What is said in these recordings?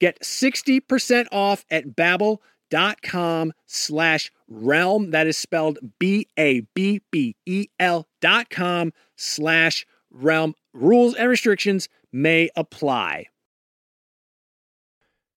Get 60% off at babbel.com slash realm. That is spelled B-A-B-B-E-L dot com slash realm. Rules and restrictions may apply.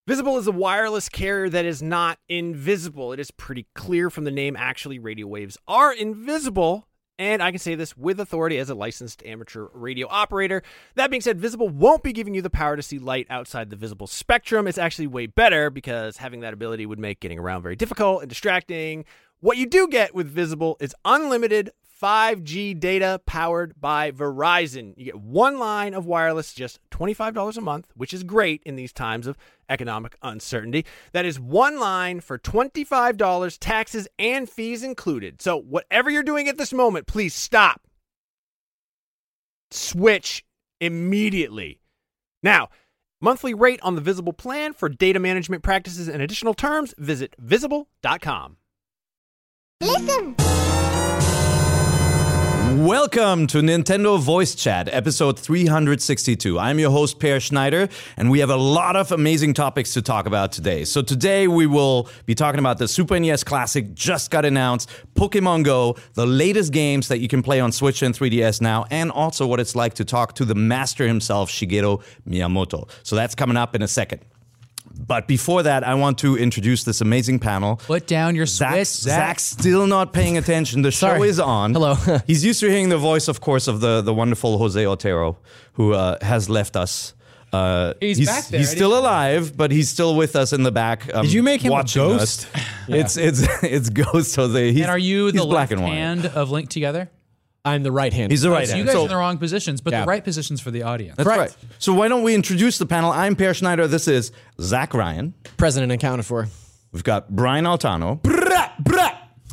Visible is a wireless carrier that is not invisible. It is pretty clear from the name. Actually, radio waves are invisible and I can say this with authority as a licensed amateur radio operator. That being said, Visible won't be giving you the power to see light outside the visible spectrum. It's actually way better because having that ability would make getting around very difficult and distracting. What you do get with Visible is unlimited 5G data powered by Verizon. You get one line of wireless, just $25 a month, which is great in these times of economic uncertainty. That is one line for $25, taxes and fees included. So, whatever you're doing at this moment, please stop. Switch immediately. Now, monthly rate on the Visible plan for data management practices and additional terms, visit visible.com. Listen. Welcome to Nintendo Voice Chat, episode 362. I'm your host, Peer Schneider, and we have a lot of amazing topics to talk about today. So, today we will be talking about the Super NES Classic just got announced, Pokemon Go, the latest games that you can play on Switch and 3DS now, and also what it's like to talk to the master himself, Shigeru Miyamoto. So, that's coming up in a second. But before that, I want to introduce this amazing panel. Put down your Zach, Switch, Zach's still not paying attention. The show is on. Hello. He's used to hearing the voice, of course, of the, the wonderful Jose Otero, who uh, has left us. Uh, He's back there. He's still alive, but he's still with us in the back. Um, Did you make him a ghost? us. It's it's it's Ghost Jose. He's, and are you he's the black left and white? hand of Link Together? I'm the right hand. He's the right So hand. you guys So- are in the wrong positions, but Yeah. the right positions for the audience. That's right. So why don't we introduce the panel? I'm Peer Schneider. This is Zach Ryan. president accounted for. We've got Brian Altano.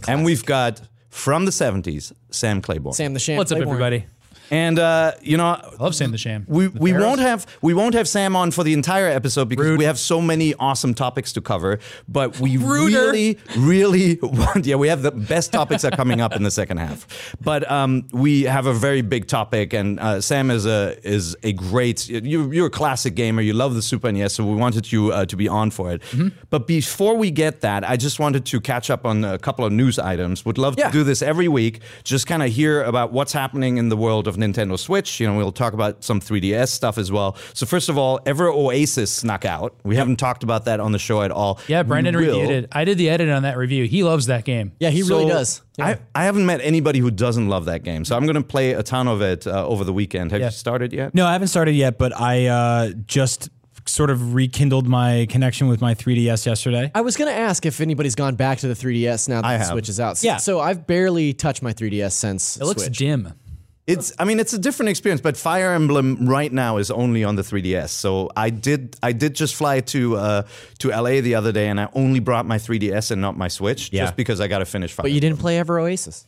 And we've got from the 70s, Sam Claiborne. Sam the Sham. What's up, everybody? And uh, you know, I love Sam the Sham. we, The we Pharaohs. won't have we won't have Sam on for the entire episode because Rude. we have so many awesome topics to cover. But we Ruder. really, really want yeah, we have the best topics are coming up in the second half. But um, we have a very big topic, and uh, Sam is a is a great you you're a classic gamer. You love the Super NES, so we wanted you uh, to be on for it. Mm-hmm. But before we get that, I just wanted to catch up on a couple of news items. Would love Yeah. to do this every week. Just kind of hear about what's happening in the world of Nintendo Switch. You know, we'll talk about some 3DS stuff as well. So first of all, Ever Oasis snuck out. We haven't talked about that on the show at all. Yeah, Brandon will. reviewed it. I did the edit on that review. He loves that game. Yeah, he really does. Yeah. I, I haven't met anybody who doesn't love that game. So I'm going to play a ton of it uh, over the weekend. Have Yeah. you started yet? No, I haven't started yet, but I uh, just sort of rekindled my connection with my 3DS yesterday. I was going to ask if anybody's gone back to the 3DS now that I the have. Switch is out. Yeah. So I've barely touched my 3DS since It looks Switch. dim. It's I mean it's a different experience, but Fire Emblem right now is only on the 3DS. So I did I did just fly to uh, to LA the other day, and I only brought my 3DS and not my Switch, Yeah. just because I got to finish Fire. Emblem. But you didn't play Ever Oasis.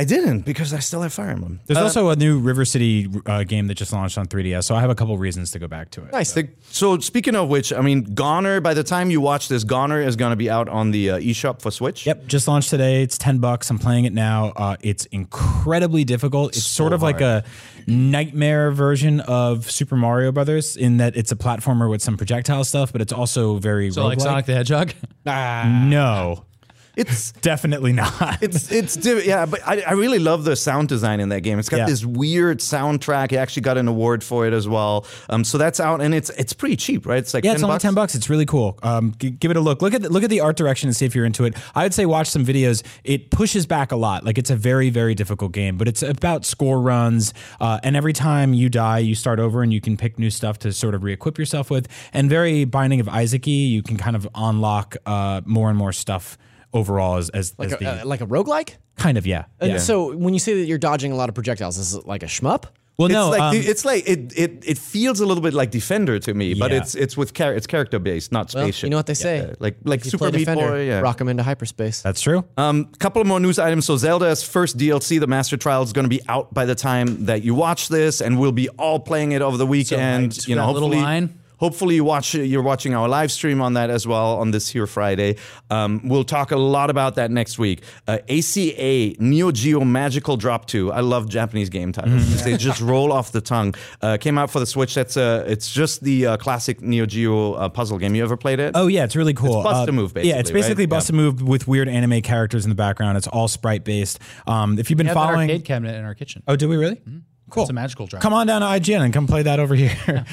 I didn't because I still have Fire Emblem. There's also a new River City uh, game that just launched on 3DS, so I have a couple reasons to go back to it. Nice. The- so speaking of which, I mean, GoNNER. By the time you watch this, GoNNER is going to be out on the uh, eShop for Switch. Yep, just launched today. It's ten bucks. I'm playing it now. Uh, it's incredibly difficult. It's sort of like a nightmare version of Super Mario Brothers in that it's a platformer with some projectile stuff, but it's also very So like. Sonic the Hedgehog. No, It's definitely not. it's it's yeah, but I, I really love the sound design in that game. It's got Yeah. this weird soundtrack. It actually got an award for it as well. Um, so that's out and it's it's pretty cheap, right? It's like Yeah, 10 it's only bucks? ten bucks. It's really cool. Um, g- give it a look. Look at the, look at the art direction and see if you're into it. I would say watch some videos. It pushes back a lot. Like it's a very very difficult game, but it's about score runs. Uh, and every time you die, you start over, and you can pick new stuff to sort of re-equip yourself with. And very Binding of Isaac. You can kind of unlock uh, more and more stuff overall as as, Like as a, the uh, like a roguelike? kind of yeah. And yeah. so when you say that you're dodging a lot of projectiles, is it like a shmup? well, It's no, like um, it's like it, it it feels a little bit like Defender to me, but it's it's with char- it's character based, not Well, spaceship. you know what they say. Yeah, like like If you Super play Meat Defender, Boy. Yeah. rock them into hyperspace. that's true. Um, couple of more news items. So Zelda's first DLC, the Master Trial, is going to be out by the time that you watch this, and we'll be all playing it over the weekend. hyped you know, that little hopefully, line. Hopefully you watch you're watching our live stream on that as well on this here Friday. Um, we'll talk a lot about that next week. Uh, ACA Neo Geo Magical Drop Two. I love Japanese game titles. Mm-hmm. they just roll off the tongue. Uh, came out for the Switch. That's uh, it's just the uh, classic Neo Geo uh, puzzle game. You ever played it? Oh yeah, it's really cool. It's bust a move, basically. Yeah, it's basically, basically right? bust a move with weird anime characters in the background. It's all sprite based. Um, if you've been We have following, arcade cabinet in our kitchen. oh, do we really? Cool. It's a magical drop. Come on down to IGN and come play that over here.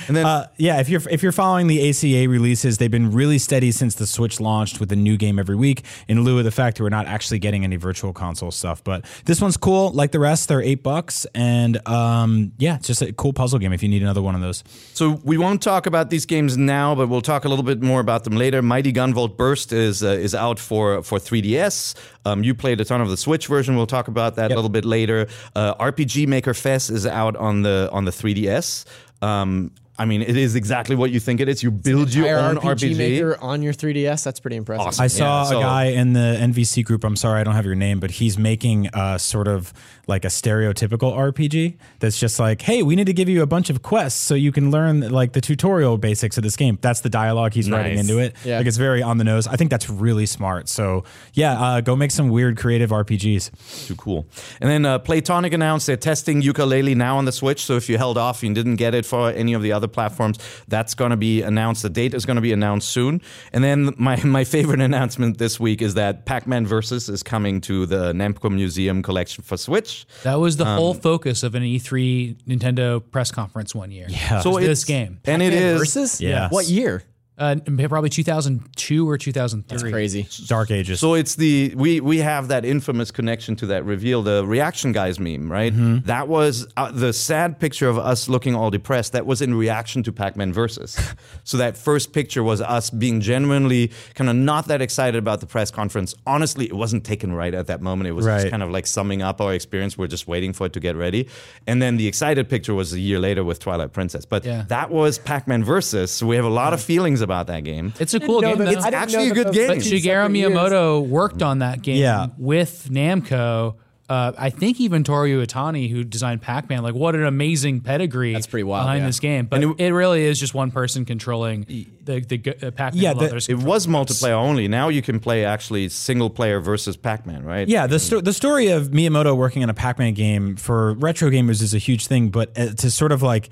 And then- uh, yeah, if you're if you're following the ACA releases, they've been really steady since the Switch launched with a new game every week. In lieu of the fact that we're not actually getting any virtual console stuff, but this one's cool. Like the rest, they're eight bucks, and um, yeah, it's just a cool puzzle game. If you need another one of those, So we won't talk about these games now, but we'll talk a little bit more about them later. Mighty Gunvolt Burst is uh, is out for for 3DS. Um, you played a ton of the Switch version. We'll talk about that a little bit later. Uh, RPG Maker Fest is out on the on the 3DS. Um, I mean, it is exactly what you think it is. You build your own RPG, RPG. maker on your 3DS. That's pretty impressive. Awesome. I saw Yeah, so- a guy in the NVC group. I'm sorry, I don't have your name, but he's making uh, sort of like a stereotypical RPG that's just like, hey, we need to give you a bunch of quests so you can learn like the tutorial basics of this game. That's the dialogue he's writing into it. Yeah. Like it's very on the nose. I think that's really smart. So yeah, uh, go make some weird creative RPGs. Too cool. And then uh, Playtonic announced they're testing Yooka-Laylee now on the Switch. So if you held off and didn't get it for any of the other platforms, that's going to be announced. The date is going to be announced soon. And then my, my favorite announcement this week is that Pac-Man Versus is coming to the Namco Museum collection for Switch. That was the Um, whole focus of an E3 Nintendo press conference one year. Yeah. So Was this it's- game. and it is Versus? Yes. What year? Uh, probably 2002 or 2003. That's crazy. Dark Ages. So it's the we we have that infamous connection to that reveal, the reaction guys meme, right? That was uh, the sad picture of us looking all depressed. That was in reaction to Pac-Man Versus. so that first picture was us being genuinely kind of not that excited about the press conference. Honestly, it wasn't taken right at that moment. It was just kind of like summing up our experience. We're just waiting for it to get ready. And then the excited picture was a year later with Twilight Princess. But Yeah. that was Pac-Man Versus. So we have a lot of feelings about that game. It's a cool game. that it's- actually a good game. But Shigeru separate years. Miyamoto worked on that game Yeah. with Namco. Uh, I think even Toru Iwatani, who designed Pac-Man, like what an amazing pedigree That's pretty wild, behind yeah. this game. But it, really is just one person controlling the the uh, Pac-Man. Yeah, the- It was multiplayer only. Now you can play actually single player versus Pac-Man, right? Yeah, the sto- the story of Miyamoto working on a Pac-Man game for retro gamers is a huge thing, but uh, to sort of like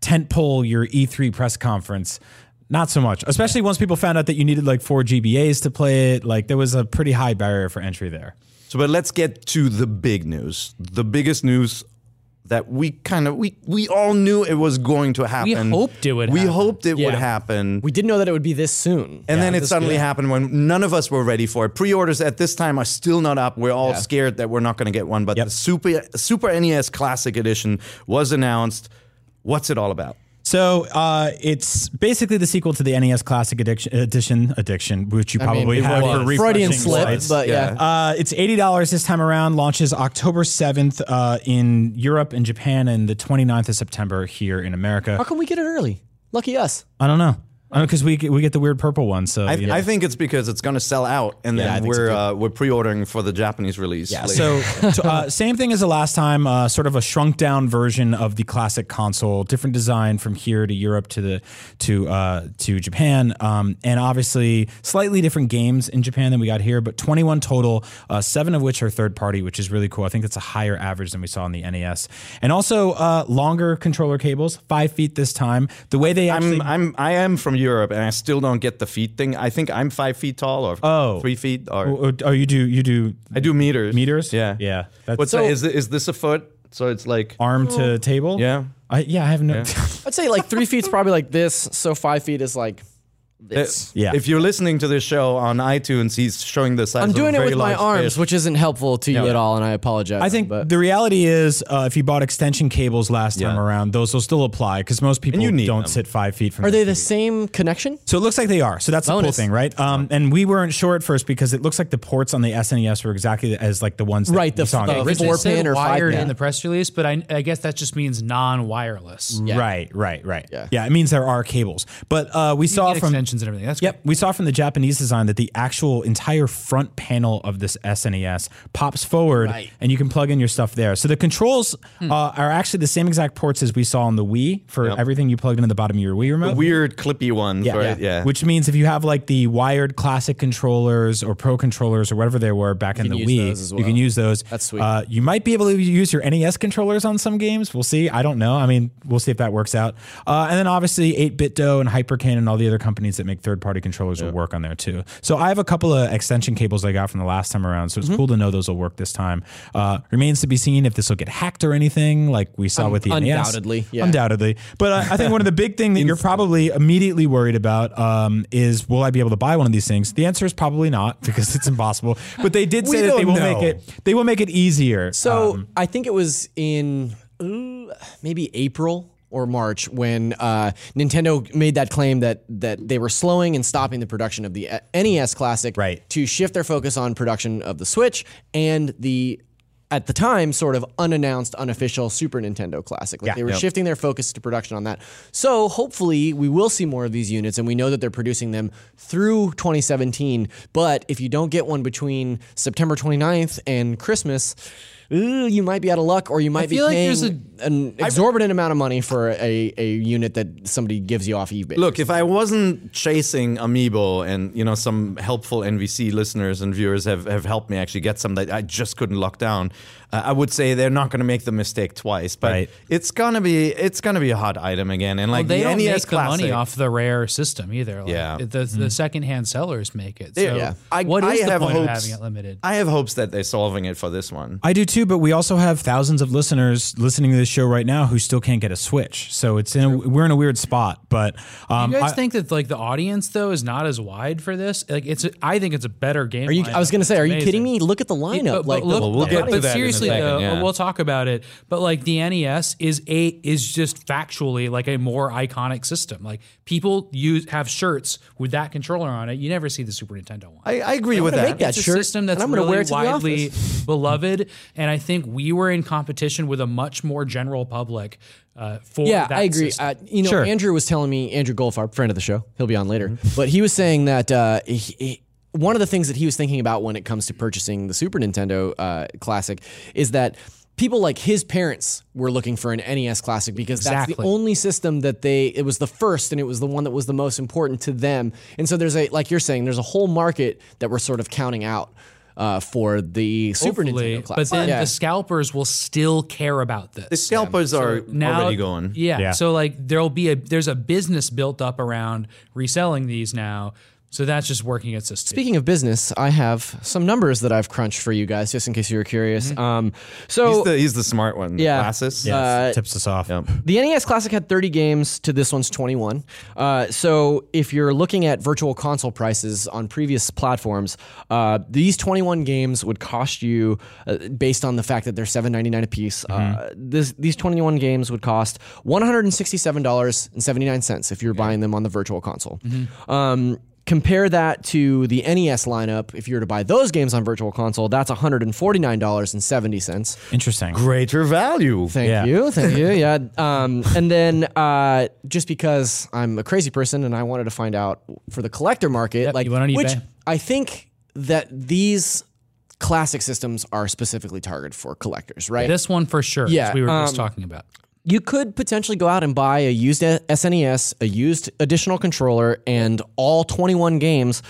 tentpole your E3 press conference, not so much. Especially once people found out that you needed like four GBAs to play it, like there was a pretty high barrier for entry there. So, but let's get to the big news. The biggest news that we kind of we we all knew it was going to happen. We hoped it would We happen. hoped it would happen. We didn't know that it would be this soon. and then it suddenly good. happened when none of us were ready for it. Pre-orders at this time are still not up. We're all Yeah. scared that we're not going to get one. But Yep. the Super Super NES Classic Edition was announced. What's it all about? So uh, it's basically the sequel to the NES Classic Edition, edition, addiction, which you I mean, probably it have was for Freudian refreshing slip, sites. but yeah. Yeah. Uh, it's eighty dollars this time around. Launches October seventh uh, in Europe and Japan, and the 29th of September here in America. How come we get it early? Lucky us. I don't know. Because we get, we get the weird purple one. So I, you know. I think it's because it's going to sell out, and Yeah, then we're uh, we're pre-ordering for the Japanese release. Yeah. later. So, to, uh, same thing as the last time. Uh, sort of a shrunk down version of the classic console. Different design from here to Europe to the to uh, to Japan, um, and obviously slightly different games in Japan than we got here. But 21 total, uh, seven of which are third party, which is really cool. I think that's a higher average than we saw in the NES, and also uh, longer controller cables, five feet this time. The way they actually I'm I'm I am from Europe, and I still don't get the feet thing. I think I'm five feet tall, or Oh. three feet, or oh, oh, oh you do you do I do meters. meters? Yeah, yeah. That's What's that? Is is this a foot? So it's like arm to oh. table. yeah. I, yeah. I have no. I'd say like three feet's probably like this, so five feet is like this. Yeah. If you're listening to this show on iTunes, he's showing the size. I'm of doing a it with my arms, fish. which isn't helpful to you Yeah. at all, and I apologize. I think but the reality is, uh, if you bought extension cables last time around, those will still apply because most people you need don't them. sit five feet from. are the they the same connection? So it looks like they are. So that's the cool thing, right? Um, and we weren't sure at first because it looks like the ports on the SNES were exactly as like the ones that Right, we the- saw the the four pin or five wired in the press release, but I, I guess that just means non-wireless. Yeah. Right, right, right. Yeah. Yeah, it means there are cables. But uh, we saw from extensions and everything. That's Yep, we saw from the Japanese design that the actual entire front panel of this SNES pops forward, Right. and you can plug in your stuff there. So the controls Hmm. uh, are actually the same exact ports as we saw on the Wii for Yep. everything you plugged into the bottom of your Wii remote. weird clippy ones, Yeah, right? Yeah. Which means if you have like the wired classic controllers or pro controllers or whatever they were back in the Wii, those as you can use those. That's sweet. Uh, you might be able to use your NES controllers on some games. We'll see. I don't know. I mean, we'll see if that works out. Uh, and then obviously 8BitDo and Hyperkin and all the other companies that make third party controllers will work on there too. So I have a couple of extension cables I got from the last time around. So Mm-hmm. it's cool to know those will work this time. Uh, remains to be seen if this will get hacked or anything like we saw Um, with the NES. undoubtedly, yeah. Undoubtedly. But uh, I think one of the big thing that you're probably immediately worried about um, is will I be able to buy one of these things? The answer is probably not because it's impossible. But they did say that they will know. make it. They will make it easier. So Um, I think it was in uh, maybe April or March when uh, Nintendo made that claim that that they were slowing and stopping the production of the uh, NES Classic Right. to shift their focus on production of the Switch and the at the time sort of unannounced unofficial Super Nintendo Classic. Like Yeah. they were Yep. shifting their focus to production on that. So hopefully we will see more of these units and we know that they're producing them through 2017. But if you don't get one between September 29th and Christmas, ooh, you might be out of luck or you might be feel like there's a- an exorbitant amount of money for a, a unit that somebody gives you off eBay. Look, if I wasn't chasing Amiibo and you know some helpful NVC listeners and viewers have, have helped me actually get some that I just couldn't lock down, uh, I would say they're not going to make the mistake twice. But Right. it's gonna be it's gonna be a hot item again, and Well, like they the don't NES make the money off the rare system either. Like, Yeah. the the secondhand sellers make it. So Yeah. Yeah. I, what I is the have point hopes, of having it limited? I have hopes that they're solving it for this one. I do too, but we also have thousands of listeners listening to this show right now who still can't get a Switch. So it's in a, we're in a weird spot. But um, you guys I- think that like the audience though is not as wide for this? Like it's, a, I think it's a better game. are you? I was going to say, are you kidding me? Look at the lineup. But, but like, look, the, we'll but- get to but that in a seriously second, though, yeah. we'll talk about it. But like the NES is a is just factually like a more iconic system. Like people use have shirts with that controller on it. You never see the Super Nintendo one. I, I agree with gonna that. make that it's a system that's I'm gonna really wear it widely beloved, and I think we were in competition with a much more general public uh, for Yeah, that I agree. Uh, you know, Sure. Andrew was telling me, Andrew Goldfarb, friend of the show, he'll be on later, but he was saying that uh, he, he- one of the things that he was thinking about when it comes to purchasing the Super Nintendo uh, Classic is that people like his parents were looking for an NES Classic because that's the only system that they, it was the first and it was the one that was the most important to them. And so there's a, like you're saying, there's a whole market that we're sort of counting out. Uh, for the Super Hopefully, Nintendo Classic, but then Yeah. the scalpers will still care about this. the scalpers are now, already going. Yeah, Yeah. So like there'll be a there's a business built up around reselling these now So that's just working at system. Speaking of business, I have some numbers that I've crunched for you guys, just in case you were curious. Um, so He's the he's the smart one. Yeah. Glasses. Yeah, Uh, tips us off. The NES Classic had 30 games to this one's 21. Uh, so if you're looking at virtual console prices on previous platforms, uh, these 21 games would cost you, uh, based on the fact that they're 7.99 a piece. Uh, this, these 21 games would cost 167 dollars and 79 cents if you're buying them on the virtual console. Um, Compare that to the NES lineup. If you were to buy those games on Virtual Console, that's $149.70. Interesting. Greater value. Thank Yeah. you, thank you. Yeah, um, and then uh, just because I'm a crazy person and I wanted to find out for the collector market, Yep, like you went on which. I think that these classic systems are specifically targeted for collectors, right? This one for sure. Yeah, we were just um, talking about. You could potentially go out and buy a used SNES, a used additional controller, and all 21 games.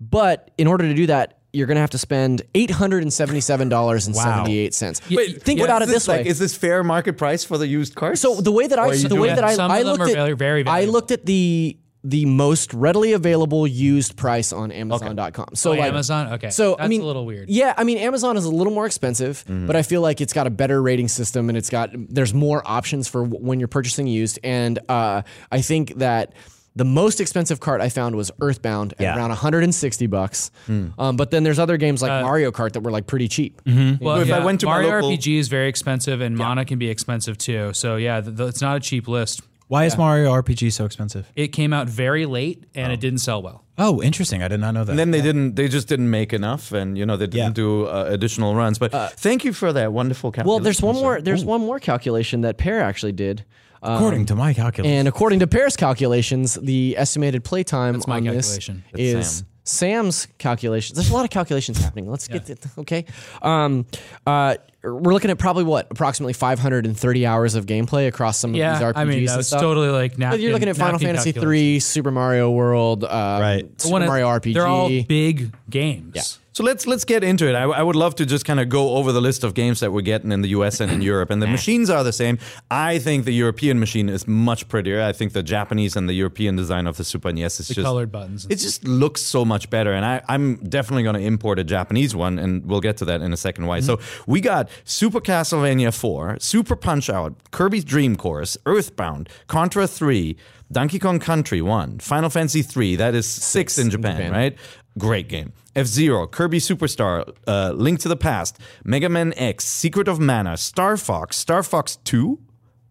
But in order to do that, you're going to have to spend $877.78. Wait, Think what about is it this way. Like, is this fair market price for the used cars? So the way that I Or the way doing- that I, Some I of them looked are at very- very I looked at the the most readily available used price on Amazon.com. So Oh, like Amazon? Okay. So I mean, a little weird. Yeah, I mean Amazon is a little more expensive, Mm-hmm. but I feel like it's got a better rating system and it's got there's more options for w- when you're purchasing used. And uh, I think that. The most expensive cart I found was Earthbound at Yeah. around 160 bucks. Hmm. Um, but then there's other games like Uh, Mario Kart that were like pretty cheap. Well, If I went to my Mario local- RPG is very expensive, and Mana can be expensive too. So yeah, th- th- it's not a cheap list. Why is Mario RPG so expensive? It came out very late, and it didn't sell well. Oh, interesting. I did not know that. And then they didn't. They just didn't make enough, and you know they didn't Yeah. do uh, additional runs. But thank you for that wonderful calculation. Well, there's one more. There's one more calculation that Peer actually did. Um, According to my calculation. And according to Peer's calculations, the estimated playtime my on calculation. this is Sam. Sam's calculations. There's a lot of calculations happening. Let's get it. Okay. Um, uh, we're looking at probably what approximately 530 hours of gameplay across some of these Yeah, RPGs I mean and that's stuff. totally like But napkin, you're looking at Final Fantasy calculation. 3, Super Mario World, uh, Right. Super One of- Mario RPG. They're all big games. So let's let's get into it. I, I would love to just kind of go over the list of games that we're getting in the U.S. and in Europe, and the machines are the same. I think the European machine is much prettier. I think the Japanese and the European design of the Super NES is The just colored buttons. It just looks so much better, and I, I'm definitely going to import a Japanese one, and we'll get to that in a second. Why? Mm-hmm. So we got Super Castlevania 4, Super Punch Out, Kirby's Dream Course, Earthbound, Contra 3, Donkey Kong Country 1, Final Fantasy 3. That is six, in, Japan, Japan. right? Great game. F Zero, Kirby Superstar, uh, Link to the Past, Mega Man X, Secret of Mana, Star Fox, Star Fox 2.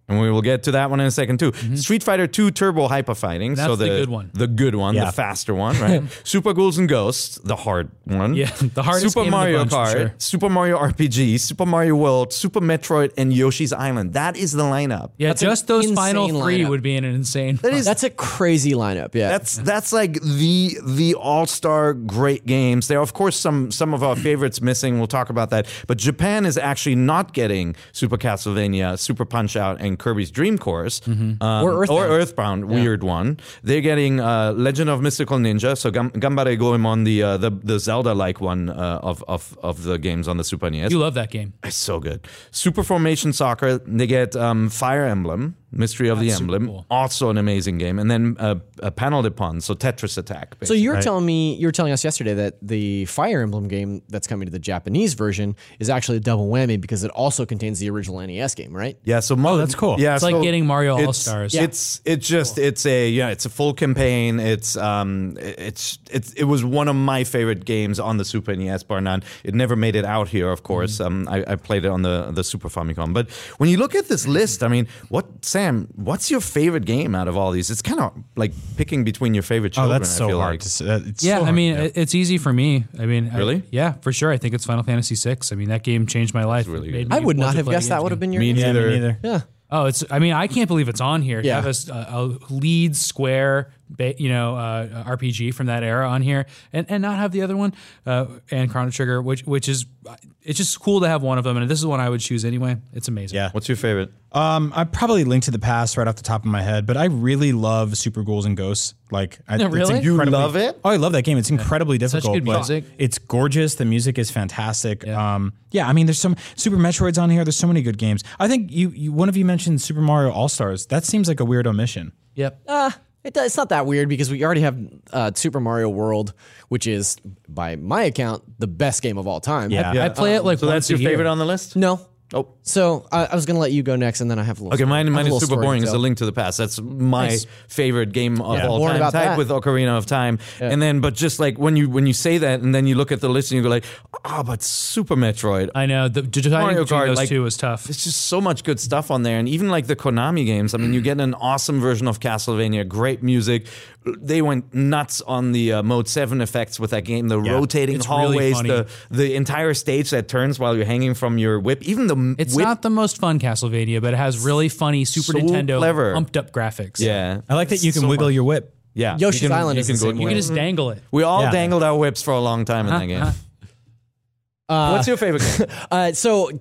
And we will get to that one in a second too. Mm-hmm. Street Fighter 2 Turbo Hyper Fighting. so That's the the good one. The good one, Yeah. the faster one, right? Super Ghouls and Ghosts, the hard one. Yeah, the hardest Super game of the Mario bunch, Kart, sure. Super Mario RPG, Super Mario World, Super Metroid, and Yoshi's Island. That is the lineup. yeah, That's just those final three lineup. would be an insane. That is That's a crazy lineup. Yeah. that's that's like the the all star great games. There are of course some some of our favorites missing. We'll talk about that. But Japan is actually not getting Super Castlevania, Super Punch Out, and Kirby's Dream Course, um, Or Earthbound. Earthbound, weird one. They're getting uh, Legend of Mystical Ninja, so Gam- Gambare Goemon, the uh, the the Zelda like one uh, of of of the games on the Super NES. you love that game. It's so good. Super Formation Soccer. They get um, Fire Emblem, Mystery of the That's super Emblem. cool. Also an amazing game. And then uh, a Panel de Pon, so Tetris Attack. So you're Right. telling me you were telling us yesterday that the Fire Emblem game that's coming to the Japanese version is actually a double whammy because it also contains the original NES game, right? yeah, so mo- Oh, that's cool. Yeah, It's like getting Mario All-Stars. It's it's just it's a yeah, it's a full campaign. It's um it's it's it was one of my favorite games on the Super NES, bar none. It never made it out here, of course. Um, I, I played it on the the Super Famicom. But when you look at this list, I mean, what Sam? What's your favorite game out of all these? It's kind of like picking between your favorite children. oh, children. that's I so feel hard. like. to say. It's Yeah, so I mean, it- it's easy for me. I mean, I- Really? yeah, for sure. I think it's Final Fantasy VI. I mean, that game changed my life. really I would not have play guessed that would have been your Me yeah, neither. me neither. Yeah. Oh, it's. I mean, I can't believe it's on here. To Yeah. have a, s- a- a lead square, ba- you know, uh, RPG from that era on here, and, and not have the other one, uh, and Chrono Trigger, which which is, it's just cool to have one of them, and this is one I would choose anyway. It's amazing. Yeah. What's your favorite? Um, I probably Link to the Past right off the top of my head, but I really love Super Ghouls and Ghosts. Like, I, No, it's really? You love it? Oh, I love that game. It's incredibly Such difficult. good music. It's gorgeous. The music is fantastic. Yeah. Um, yeah. I mean, there's some Super Metroids on here. There's so many good games. I think you, you one of you mentioned Super Mario All Stars. That seems like a weird omission. Yep. It it's not that weird because we already have uh, Super Mario World, which is, by my account, the best game of all time. Yeah. I play it like So once that's your a year. favorite on the list? No. Oh. So I, I was going to let you go next, and then I have a little. Okay, mine, mine is super boring. It's a link to the past. That's my Nice. favorite game of Yeah. all More time, about tied that. with Ocarina of Time. And then, but just like when you when you say that, and then you look at the list and you go like, ah, but Super Metroid. I know the deciding Mario between Kart, those like- two was tough. It's just so much good stuff on there, and even like the Konami games. I mean, you get an awesome version of Castlevania, great music. They went nuts on the uh, Mode Seven effects with that game. The rotating It's really hallways, funny. the the entire stage that turns while you're hanging from your whip. Even the It's whip, not the most fun Castlevania, but it has really funny Super So Nintendo clever. pumped up graphics. yeah. I like that you can So wiggle much. your whip. Yeah, Yoshi's you can- Island you is can the go- same You way. can just dangle it. We all Yeah. dangled our whips for a long time in that game. What's your favorite game? Uh, so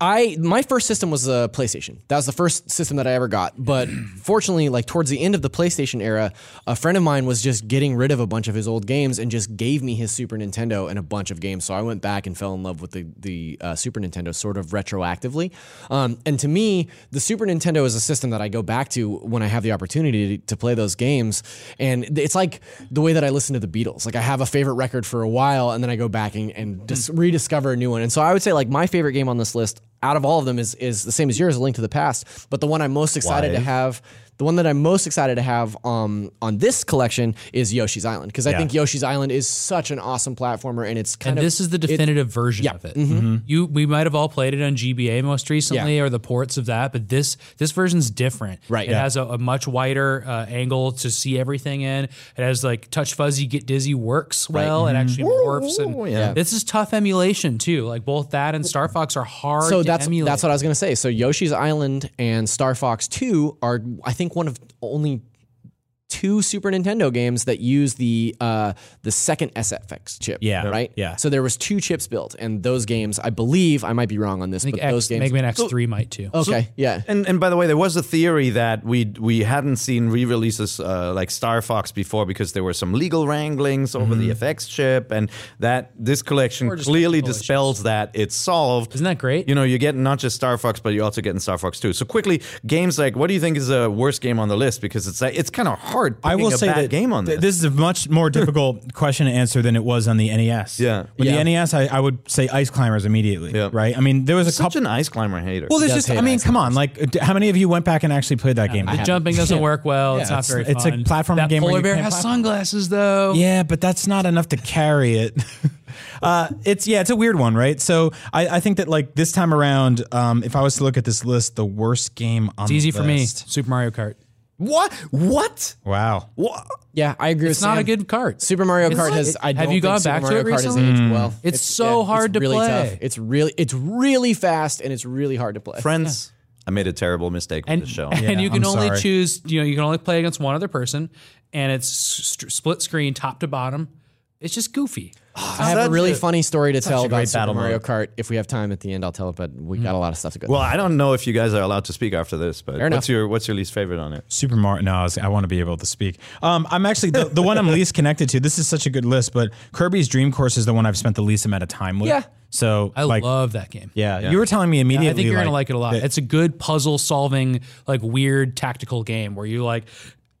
I my first system was a PlayStation. That was the first system that I ever got. But fortunately, like towards the end of the PlayStation era, a friend of mine was just getting rid of a bunch of his old games and just gave me his Super Nintendo and a bunch of games. So I went back and fell in love with the the uh, Super Nintendo sort of retroactively. Um, and to me, the Super Nintendo is a system that I go back to when I have the opportunity to, to play those games. And it's like the way that I listen to the Beatles. Like I have a favorite record for a while, and then I go back and, and dis- rediscover a new one. And so I would say like my favorite game on this list out of all of them is is the same as yours, A Link to the Past. But the one I'm most excited to have, the one that I'm most excited to have um, on this collection is Yoshi's Island because I Yeah. think Yoshi's Island is such an awesome platformer, and it's kind And of this is the definitive version yeah. of it. You we might have all played it on GBA most recently, Yeah. or the ports of that, but this this version's different. Right. It Yeah. has a, a much wider uh, angle to see everything in. It has like touch fuzzy, get dizzy works well. It actually morphs, and yeah. this is tough emulation too. Like both that and Star Fox are hard. so to that's emulate. that's what I was gonna say. So Yoshi's Island and Star Fox Two are I think one of only two Super Nintendo games that use the uh, the second SFX chip. Yeah. right. Yeah. So there was two chips built, and those games, I believe, I might be wrong on this, I think but X, those games. Mega Man X three might too. okay, yeah. And and by the way, there was a theory that we we hadn't seen re-releases uh, like Star Fox before because there were some legal wranglings over the FX chip, and that this collection clearly technical dispels that. It's solved. Isn't that great? You know, you're getting not just Star Fox, but you're also getting Star Fox 2. So quickly, games like what do you think is the worst game on the list? Because it's like, it's kind of hard. I will a say bad that game on th- this. this is a much more difficult question to answer than it was on the NES. Yeah. With Yeah. the NES, I, I would say Ice Climbers immediately. Yeah. Right. I mean, there was a Such couple. an ice climber hater. well, there's does just. I mean, come on. Like, how many of you went back and actually played that game? the jumping doesn't work well. it's Yeah, not it's- very it's a fun. platform game where Polar you bear can't has platform. sunglasses though. Yeah, but that's not enough to carry it. uh, it's yeah, it's a weird one, right? So I, I think that like this time around, um, if I was to look at this list, the worst game on It's easy the for me. Super Mario Kart. What? What? Wow. What? Yeah, I agree It's with not Sam. a good cart. Super Mario It's Kart like- has. I have don't you think gone Super back to Mario it Kart has recently? aged hmm. well. It's so hard to really play. Tough. It's really, it's really fast and it's really hard to play. Friends, I made a terrible mistake with the show. and Yeah, you can I'm only sorry. choose you know you can only play against one other person and it's st- split screen top to bottom it's just goofy I have a really a- funny story to tell about great Super Mario mode. Kart. If we have time at the end, I'll tell it. But we got a lot of stuff to go. Well, I don't know if you guys are allowed to speak after this, but enough. what's your what's your least favorite on it? Super Mario. No, I, was- I want to be able to speak. Um, I'm actually the, the one I'm least connected to. This is such a good list, but Kirby's Dream Course is the one I've spent the least amount of time with. Yeah. So i like, love that game yeah, you were telling me immediately. I think you're gonna like it a lot. that- It's a good puzzle solving, like weird tactical game where you like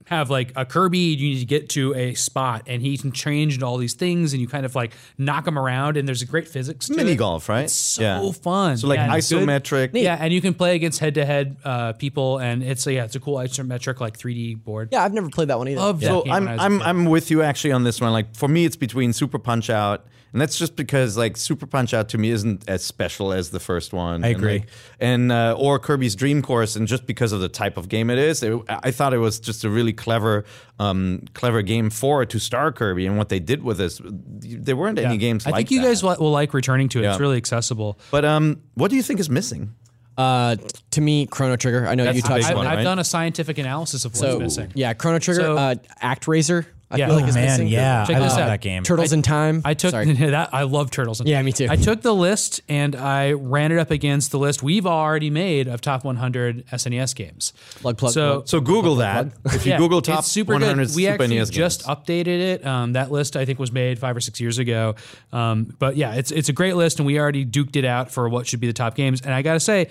have like a Kirby, you need to get to a spot, and he can change into all these things, and you kind of like knock him around, and there's a great physics. To Mini it. golf, right? It's so fun. So like Yeah, and it's good. isometric. Yeah, and you can play against head to head people, and it's yeah, it's a cool isometric like 3D board. yeah, I've never played that one either. Love that So game I'm when I was a I'm kid. I'm with you actually on this one. Like for me, it's between Super Punch Out, and that's just because like Super Punch Out to me isn't as special as the first one. I And, agree. like, And, uh, or Kirby's Dream Course, and just because of the type of game it is, it, I thought it was just a really clever, um, clever game for to star Kirby. And what they did with this, there weren't any games I like think you that. guys will, will like returning to it. It's really accessible. But um, what do you think is missing? Uh, to me, Chrono Trigger. I know That's you the touched I've, on one, it. I've right? done a scientific analysis of what's So missing. yeah, Chrono Trigger, So- uh, ActRaiser. I Yeah. feel like Oh, is man, missing. yeah, Check I this love out. that game. Turtles in Time. I took that. I love turtles. In yeah, Time. Yeah, me too. I took the list and I ran it up against the list we've already made of top 100 SNES games. Plug, plug, so, plug. So Google that. If you yeah, Google top it's super 100 good. We Super actually NES just games. updated it. Um, that list I think was made five or six years ago. Um, but yeah, it's it's a great list, and we already duked it out for what should be the top games. And I got to say,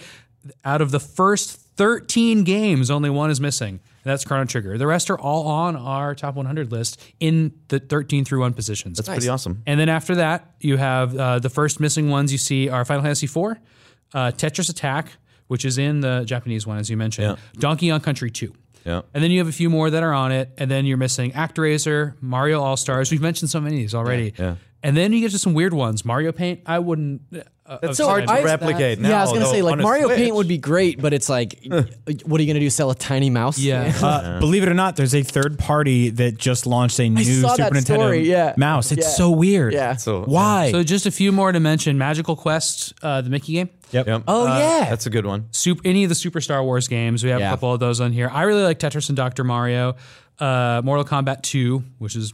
out of the first 13 games, only one is missing. That's Chrono Trigger. The rest are all on our top 100 list in the 13 through 1 positions. That's pretty awesome. And then after that, you have uh, the first missing ones you see are Final Fantasy IV, uh, Tetris Attack, which is in the Japanese one, as you mentioned, Donkey Kong Country 2. Yeah. And then you have a few more that are on it. And then you're missing ActRaiser, Mario All Stars. We've mentioned so many of these already. Yeah. And then you get to some weird ones. Mario Paint, I wouldn't. Uh, That's have hard to tried. replicate. yeah, I was gonna say like Mario Switch. Paint would be great, but it's like, what are you gonna do? Sell a tiny mouse? Yeah. Uh, believe it or not, there's a third party that just launched a new Super Nintendo story, yeah. mouse. It's Yeah. so weird. Yeah. So Why? So just a few more to mention: Magical Quest, uh, the Mickey game. yep. Yep. Oh yeah. That's a good one. Super, any of the Super Star Wars games. We have Yeah. a couple of those on here. I really like Tetris and Dr. Mario. Uh, Mortal Kombat 2, which is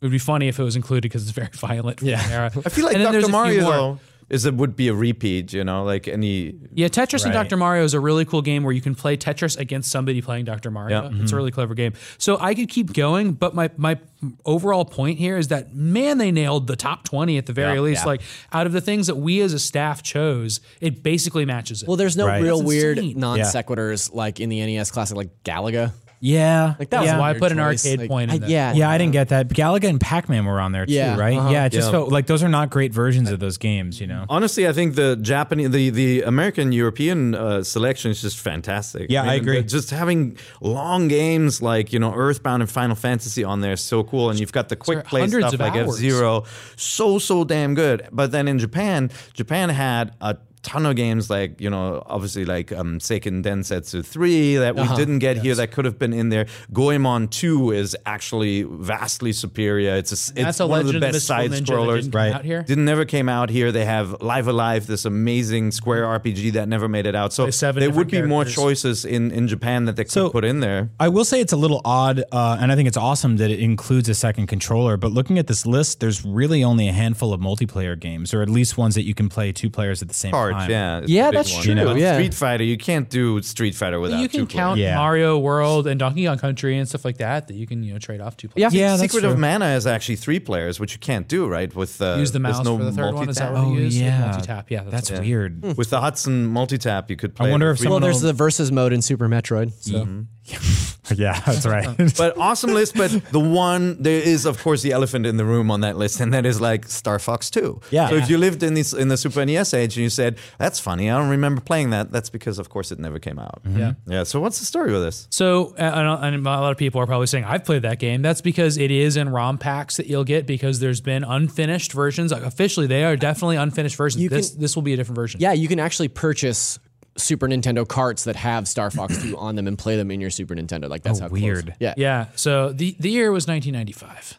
it would be funny if it was included because it's very violent. from Yeah. the era. I feel like And then there's a Dr. Mario more. Though is it would be a repeat. You know, like any. Yeah, Tetris and Dr. Mario is a really cool game where you can play Tetris against somebody playing Dr. Mario. Yeah. It's a mm-hmm. really clever game. So I could keep going, but my my overall point here is that man, they nailed the top twenty at the very Yeah. least. Yeah. Like out of the things that we as a staff chose, it basically matches it. well, there's no Right. real weird non sequiturs like in the NES classic, like Galaga. Yeah. Like that was yeah. a why I weird put an choice. arcade Like, point in I- there. Yeah. Yeah, I didn't get that. Galaga and Pac-Man were on there too, Yeah, right? uh-huh. Yeah, it just Yeah. felt like those are not great versions of those games, you know. Honestly, I think the Japanese, the the American European uh, selection is just fantastic. Yeah, I agree. Just having long games like you know Earthbound and Final Fantasy on there is so cool, and you've got the quick play stuff of like F. Zero, so so damn good. But then in Japan, Japan had a ton of games like you know obviously like um, Seiken Densetsu 3 that we didn't get here that could have been in there. Goemon 2 is actually vastly superior. It's a, it's That's a one of the Legend of the best side Ninja scrollers didn't Right. out here. Didn't never came out here. They have Live Alive, this amazing Square RPG that never made it out. So seven there would be different more choices in, in Japan that they could So- put in there. I will say it's a little odd, uh, and I think it's awesome that it includes a second controller. But looking at this list, there's really only a handful of multiplayer games, or at least ones that you can play two players at the same Hard, time. Yeah. it's Yeah, that's one. true, But yeah. Street Fighter, you can't do Street Fighter without you can two count Yeah. Mario World and Donkey Kong Country and stuff like that that you can you know trade off two players. Yeah. Yeah, that's Secret true. of Mana is actually three players, which you can't do, right? With uh, Use the there's mouse no for the third one. Is that what multi-tap. Oh you use? yeah, multi-tap. Yeah, that's, what- weird. With the Hudson multi-tap, you could play. I wonder if three- someone Well, there's the versus mode in Super Metroid. So yeah, that's right. But awesome list. But the one there is, of course, the elephant in the room on that list, and that is like Star Fox Two. Yeah. So if you lived in this in the Super NES age and you said that's funny, I don't remember playing that. That's because, of course, it never came out. Yeah. Yeah. So what's the story with this? So, uh, and, and a lot of people are probably saying, I've played that game. That's because it is in ROM packs that you'll get because there's been unfinished versions. Like, officially, they are definitely unfinished versions. You this can- this will be a different version. yeah, you can actually purchase Super Nintendo carts that have Star Fox 2 on them and play them in your Super Nintendo. Like that's Oh, how close- weird. Yeah. Yeah. So the, the year was 1995.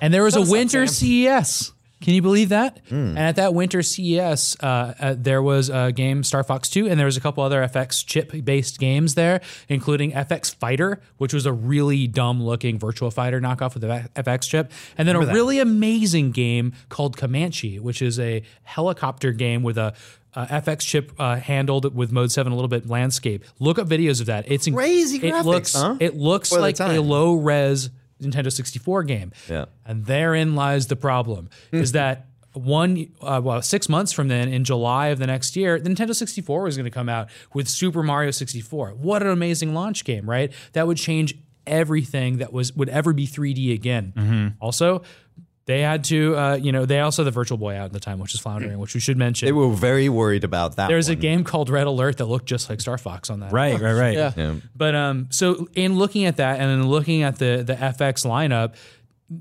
and there was a winter CES. Can you believe that? And at that winter CES, uh, uh, there was a game Star Fox 2, and there was a couple other FX chip-based games there, including FX Fighter, which was a really dumb-looking Virtual Fighter knockoff with the FX chip, and then a really amazing game called Comanche, which is a helicopter game with a uh, FX chip uh, handled with Mode Seven a little bit landscape. Look up videos of that. It's inc- Crazy It graphics, looks huh? it looks For like a low res Nintendo 64 game. Yeah. And therein lies the problem is that one, uh, well, six months from then, in July of the next year, the Nintendo 64 was going to come out with Super Mario 64. What an amazing launch game, right? That would change everything that was would ever be 3D again. Also, they had to, uh, you know, they also had the Virtual Boy out at the time, which is floundering, which we should mention. They were very worried about that. There's a one. game called Red Alert that looked just like Star Fox on that. right, right, right. Yeah. Yeah. But um, so in looking at that and then looking at the the FX lineup,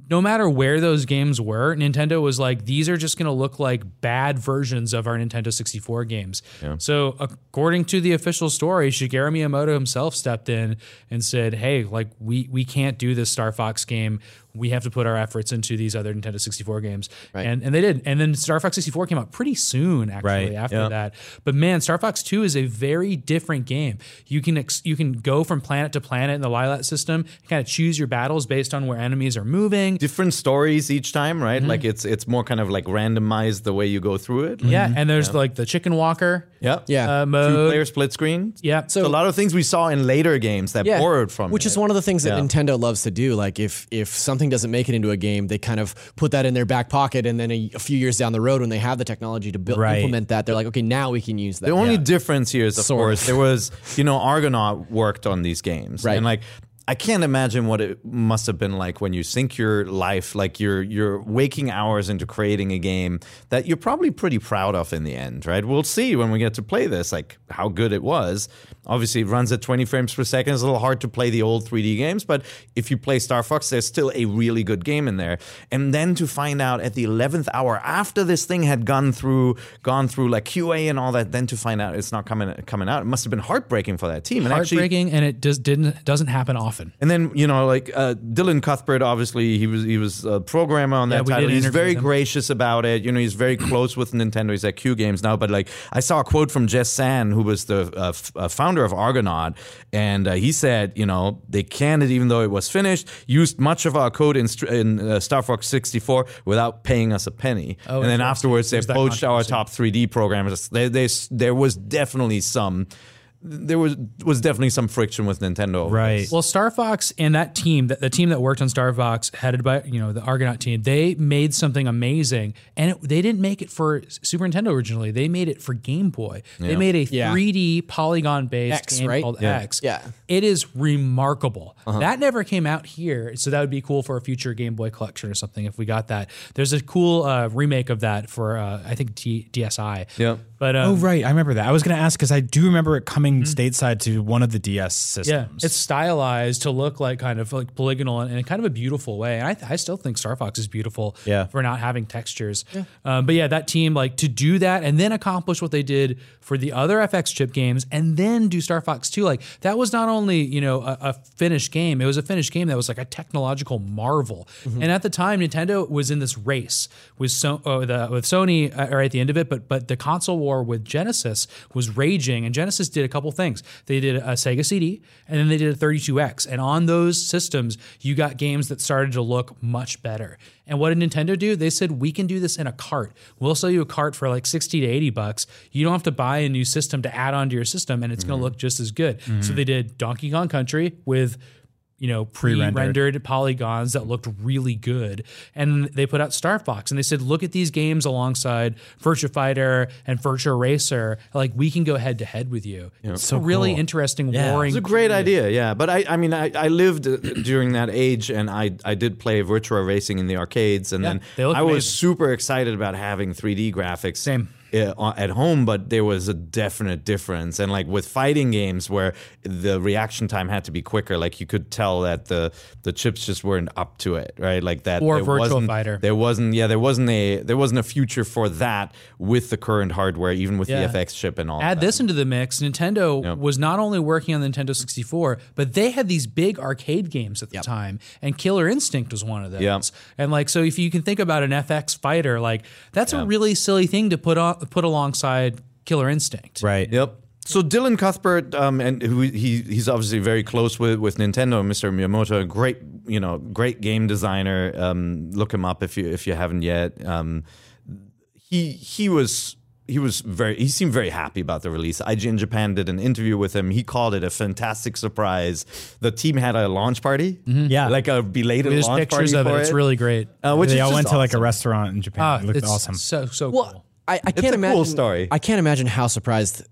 no matter where those games were, Nintendo was like, these are just going to look like bad versions of our Nintendo 64 games. Yeah. So according to the official story, Shigeru Miyamoto himself stepped in and said, "Hey, like we we can't do this Star Fox game. We have to put our efforts into these other Nintendo 64 games." And and they did. And then Star Fox 64 came out pretty soon actually Right, after yeah. that. But man, Star Fox 2 is a very different game. You can ex- you can go from planet to planet in the Lylat system, kind of choose your battles based on where enemies are moving. different stories each time, right? Mm-hmm. Like it's it's more kind of like randomized the way you go through it. Yeah, and there's like the chicken walker Yeah. Yeah. uh, Two player split screen. Yeah. So a lot of things we saw in later games that Yeah. borrowed from Which it. is one of the things that Yeah. Nintendo loves to do. Like if if something something doesn't make it into a game, they kind of put that in their back pocket, and then a, a few years down the road, when they have the technology to build, Right. implement that, they're like, okay, now we can use that. The only difference here is, of Sort course, of. there was, you know, Argonaut worked on these games, Right. And like, I can't imagine what it must have been like when you sink your life, like your your waking hours into creating a game that you're probably pretty proud of in the end, right? We'll see when we get to play this, like how good it was. Obviously, it runs at 20 frames per second. It's a little hard to play the old 3D games, but if you play Star Fox, there's still a really good game in there. And then to find out at the 11th hour after this thing had gone through, gone through like QA and all that, then to find out it's not coming coming out, it must have been heartbreaking for that team. And actually, Heartbreaking, and it does didn't doesn't happen often. and then you know, like uh, Dylan Cuthbert, obviously he was he was a programmer on that we title. He's very gracious about it. You know, he's very close with Nintendo. He's at Q Games now. But like, I saw a quote from Jez San, who was the uh, f- uh, founder of Argonaut, and uh, he said, you know, they canned it even though it was finished. Used much of our code in, in uh, Star Fox 64 without paying us a penny. Oh, and then afterwards, they poached our top 3D programmers. There, there was definitely some. There was was definitely some friction with Nintendo. Right. Well, Star Fox and that team, that the team that worked on Star Fox, headed by you know the Argonaut team, they made something amazing, and it, they didn't make it for Super Nintendo originally. They made it for Game Boy. They made a Yeah. 3D polygon based X, game right? called Yeah. X. Yeah. it is remarkable. That never came out here, so that would be cool for a future Game Boy collection or something if we got that. There's a cool uh, remake of that for uh, I think D- DSi. Yep. But um, Oh right, I remember that. I was going to ask because I do remember it coming stateside to one of the DS systems. Yeah, it's stylized to look like kind of like polygonal and in kind of a beautiful way. And I, I still think Star Fox is beautiful Yeah. for not having textures. Um, but yeah, that team like to do that and then accomplish what they did for the other FX chip games and then do Star Fox 2. Like that was not only, you know, a, a finished game, it was a finished game that was like a technological marvel. And at the time, Nintendo was in this race with, so, uh, the, with Sony uh, right at the end of it, but, but the console war with Genesis was raging. And Genesis did a couple things. They did a Sega CD and then they did a 32X. And on those systems, you got games that started to look much better. And what did Nintendo do? They said, we can do this in a cart. We'll sell you a cart for like 60 to 80 bucks. You don't have to buy a new system to add onto your system and it's going to mm-hmm. look just as good. So mm-hmm. they did Donkey Kong Country with you know, Pre-rendered. pre-rendered polygons that looked really good. And they put out Star Fox and they said, look at these games alongside Virtua Fighter and Virtua Racer. Like we can go head to head with you. It's So a really cool. interesting Yeah. warring. It's a great idea, yeah. But I, I mean, I, I lived uh, during that age, and I, I did play Virtua Racing in the arcades, and Yeah, then they look I was super excited about having 3D graphics. Same. Uh, At home, but there was a definite difference, and like with fighting games, where the reaction time had to be quicker, like you could tell that the the chips just weren't up to it, right? Like that. Or there Virtua wasn't- Fighter. There wasn't, yeah, there wasn't a there wasn't a future for that with the current hardware, even with Yeah. the FX chip and all. Add this into the mix. Nintendo Yep. was not only working on the Nintendo 64, but they had these big arcade games at the time, and Killer Instinct was one of those. Yep. And like, so if you can think about an FX fighter, like that's a really silly thing to put on put alongside Killer Instinct. right. Yep. So Dylan Cuthbert, um, and who he he's obviously very close with with Nintendo, Mr. Miyamoto, great you know great game designer. Um, look him up if you if you haven't yet. Um, he he was he was very he seemed very happy about the release. IGN Japan did an interview with him. He called it a fantastic surprise. The team had a launch party, Yeah. like a belated There's launch pictures party of for it. It's really great. uh, which they is all just went to like a restaurant in Japan. Ah, it looked it's awesome. So so Well, cool. I, I can't imagine. cool story. I can't imagine how surprised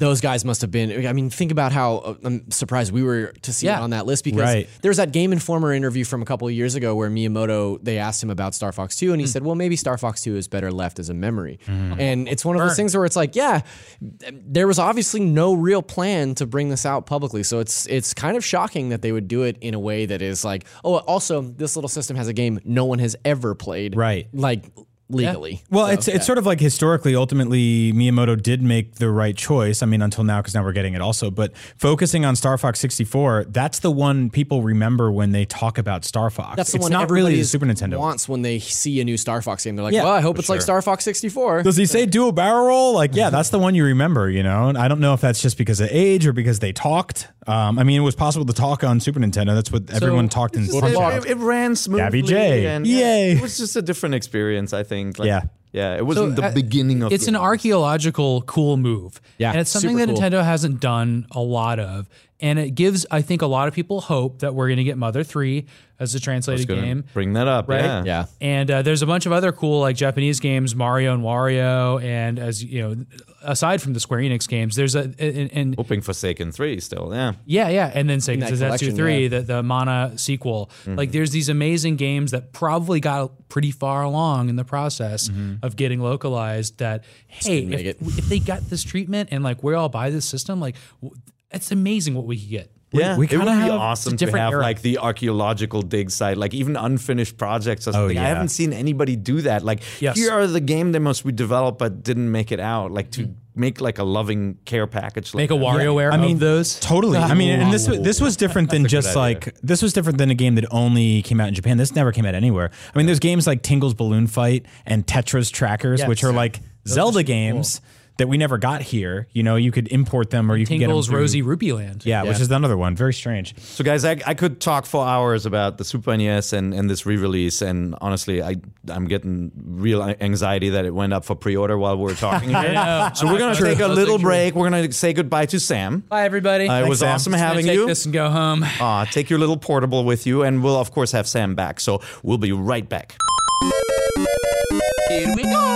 those guys must have been. I mean, think about how uh, I'm surprised we were to see Yeah. it on that list because Right. there was that Game Informer interview from a couple of years ago where Miyamoto they asked him about Star Fox 2 and he said, "Well, maybe Star Fox 2 is better left as a memory." And it's one of those things where it's like, yeah, there was obviously no real plan to bring this out publicly, so it's it's kind of shocking that they would do it in a way that is like, oh, also this little system has a game no one has ever played, Right. Like legally. Well, So, it's it's sort of like historically, ultimately, Miyamoto did make the right choice. I mean, until now, because now we're getting it also. But focusing on Star Fox 64, that's the one people remember when they talk about Star Fox. That's the it's one not really the Super Nintendo. wants when they see a new Star Fox game. They're like, Yeah, well, I hope for it's like. Star Fox 64. Does he say dual barrel roll? Like, yeah, that's the one you remember, you know? And I don't know if that's just because of age or because they talked. Um, I mean, it was possible to talk on Super Nintendo. That's what everyone talked in It, Punch it, it ran smoothly. Gabby J. And, Yay. It was just a different experience, I think. Like, Yeah. Yeah. It wasn't the uh, beginning of it's an archaeological cool move Yeah, and it's something super that cool. nintendo hasn't done a lot of and it gives I think a lot of people hope that we're going to get Mother Three as a translated Gonna game. Bring that up. Right? Yeah. Yeah. And uh, there's a bunch of other cool like Japanese games, Mario and Wario, and as you know, aside from the Square Enix games, there's a and, and Hoping Forsaken 3 still. Yeah. yeah, yeah, and then Sega that Zetsu Three, yeah. the the Mana sequel. Mm-hmm. Like, there's these amazing games that probably got pretty far along in the process Mm-hmm. of getting localized. That hey, if, if they got this treatment and like we all buy this system, like w- it's amazing what we could get. Yeah, we it would kinda be have- awesome to different have era. like the archaeological dig site, like even unfinished projects or oh, something. I yeah. haven't seen anybody do that. Like Yes. here are the game demos we developed but didn't make it out. Like to make like a loving care package. Like Make a that. WarioWare I mean, those. Totally. I mean, and this was this was different than just like this was different than a game that only came out in Japan. This never came out anywhere. I mean, there's games like Tingle's Balloon Fight and Tetris Trackers, Yes. which are like Zelda super games that we never got here. You know, you could import them or you could get them Tingle's through- Rosy Rupee Land. Yeah, which is another one. Very strange. So guys, I, I could talk for hours about the Super NES and, and this re-release, and honestly, I I'm getting real anxiety that it went up for pre-order while we were talking here. know. So we're gonna take a little break. We're gonna say goodbye to Sam. Bye everybody. Uh, it was Sam. awesome Just having take you. this and go home. Uh, take your little portable with you, and we'll of course have Sam back. So we'll be right back. Here we go.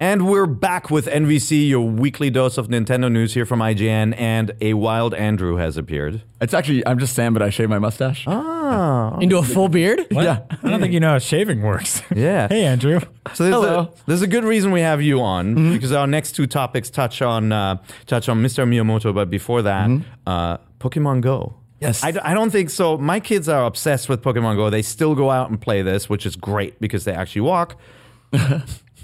And we're back with NVC, your weekly dose of Nintendo news here from IGN, and a wild Andrew has appeared. It's actually I'm just Sam, but I shave my mustache. Oh. Into a full beard? Yeah. I don't think you know how shaving works. Yeah. hey, Andrew. So there's, Hello. A, there's a good reason we have you on because our next two topics touch on uh, touch on Mr. Miyamoto, but before that, uh, Pokemon Go. Yes. I, d- I don't think so. My kids are obsessed with Pokemon Go. They still go out and play this, which is great because they actually walk.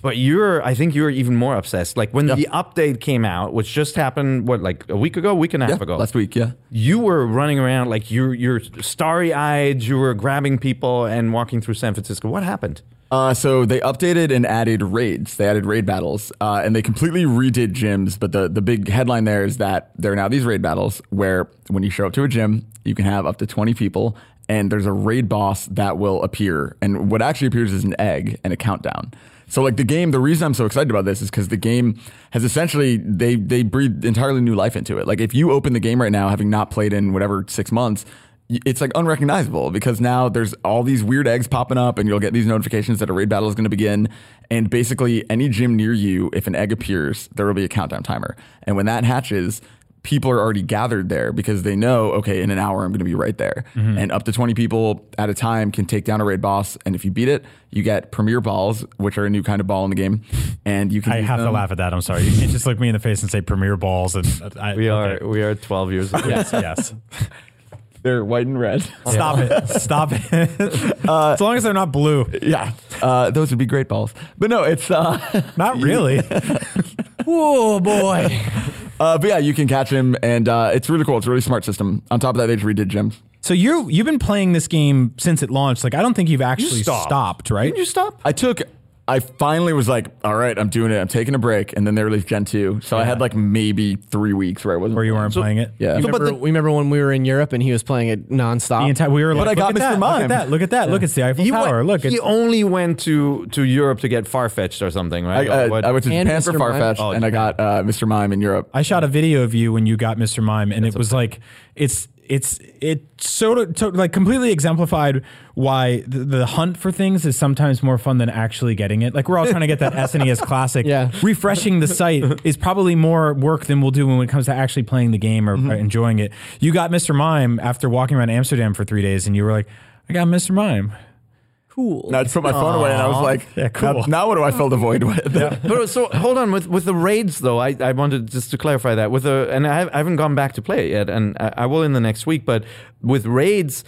but you're, I think you're even more obsessed. Like when the update came out, which just happened, what, like a week ago, week and a half Yeah, ago. last week, yeah. you were running around like you're you're starry eyed. You were grabbing people and walking through San Francisco. What happened? Uh, so they updated and added raids. They added raid battles, uh, and they completely redid gyms. But the the big headline there is that there are now these raid battles where when you show up to a gym, you can have up to twenty people, and there's a raid boss that will appear. And what actually appears is an egg and a countdown. So like the game, the reason I'm so excited about this is because the game has essentially they they breathed entirely new life into it. Like if you open the game right now, having not played in whatever six months, it's like unrecognizable because now there's all these weird eggs popping up, and you'll get these notifications that a raid battle is going to begin. And basically, any gym near you, if an egg appears, there will be a countdown timer, and when that hatches. People are already gathered there because they know, okay, in an hour I'm going to be right there. And up to 20 people at a time can take down a raid boss. And if you beat it, you get premier balls, which are a new kind of ball in the game. And you can I use have to laugh at that. I'm sorry. You can't just look me in the face and say Premier Balls. And I, We are okay. we are 12 years old. Yes, yes. They're white and red. Stop it. Stop it. as long as they're not blue. yeah, uh, those would be great balls. But no, it's uh, Not really. Oh boy. Uh, but yeah, you can catch him, and uh, it's really cool. It's a really smart system. On top of that, they just redid gyms. So you you've been playing this game since it launched. Like I don't think you've actually stopped. stopped, right? Did you stop? I took. I finally was like, all right, I'm doing it. I'm taking a break, and then they released Gen two. So I had like maybe three weeks where I wasn't. Where you weren't playing it. Yeah. You So, remember, the- we remember when we were in Europe and he was playing it nonstop. The entire we were like, I got look at Mr. that, Look at that. Look at that. Look, it's the Eiffel He, Tower. went- look, he only went to to Europe to get Farfetch'd or something, I, right? I, Or what? I went to And Japan for Mr. Mime. Farfetch, Oh, and I got uh, Mr. Mime in Europe. I shot a video of you when you got Mr. Mime, and it was like it's it's it sort of to, like completely exemplified why the, the hunt for things is sometimes more fun than actually getting it. Like we're all trying to get that SNES classic. Yeah. refreshing the site is probably more work than we'll do when it comes to actually playing the game or Mm-hmm. enjoying it. You got Mr. Mime after walking around Amsterdam for three days, and you were like, "I got Mr. Mime." Cool. And I just put my phone away, and I was like, Yeah, cool. now, now what do I fill the void with? but so hold on with with the raids though. I, I wanted just to clarify that with the and I, have, I haven't gone back to play it yet, and I, I will in the next week. But with raids,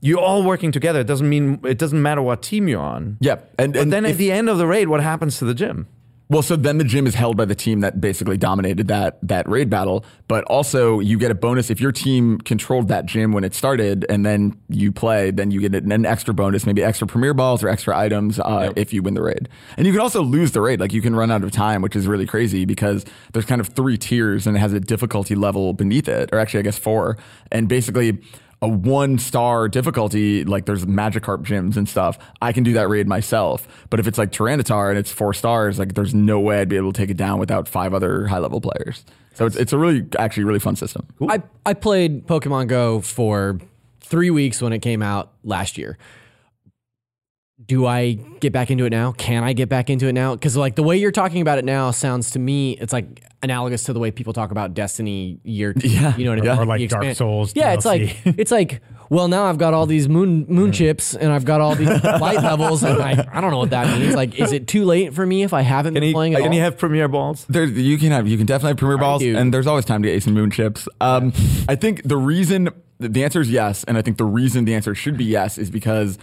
you're all working together. It doesn't mean it doesn't matter what team you're on. yeah, and, But and then if- at the end of the raid, what happens to the gym? Well, so then the gym is held by the team that basically dominated that that raid battle. But also, you get a bonus if your team controlled that gym when it started, and then you play. Then you get an, extra bonus, maybe extra premier balls or extra items uh, if you win the raid. And you can also lose the raid, like you can run out of time, which is really crazy because there's kind of three tiers, and it has a difficulty level beneath it, or actually, I guess four. And basically, a one star difficulty, like there's Magikarp gyms and stuff, I can do that raid myself. But if it's like Tyranitar and it's four stars, like there's no way I'd be able to take it down without five other high level players. So it's, it's a really, actually, really fun system. I, I played Pokemon Go for three weeks when it came out last year. Do I get back into it now? Can I get back into it now? Because like the way you're talking about it now sounds to me, it's like analogous to the way people talk about Destiny year. Two, Yeah. you know what I mean? Yeah. Or like The Dark Souls Yeah, it's like it's like well now I've got all these moon moon chips and I've got all these light levels and I, I don't know what that means. Like, is it too late for me if I haven't Can been he, playing at can all? he have Premier Balls? There, you can have, you can definitely have Premier Balls, do. and there's always time to get Ace and Moon chips. Um, I think the reason, the answer is yes, and I think the reason the answer should be yes is because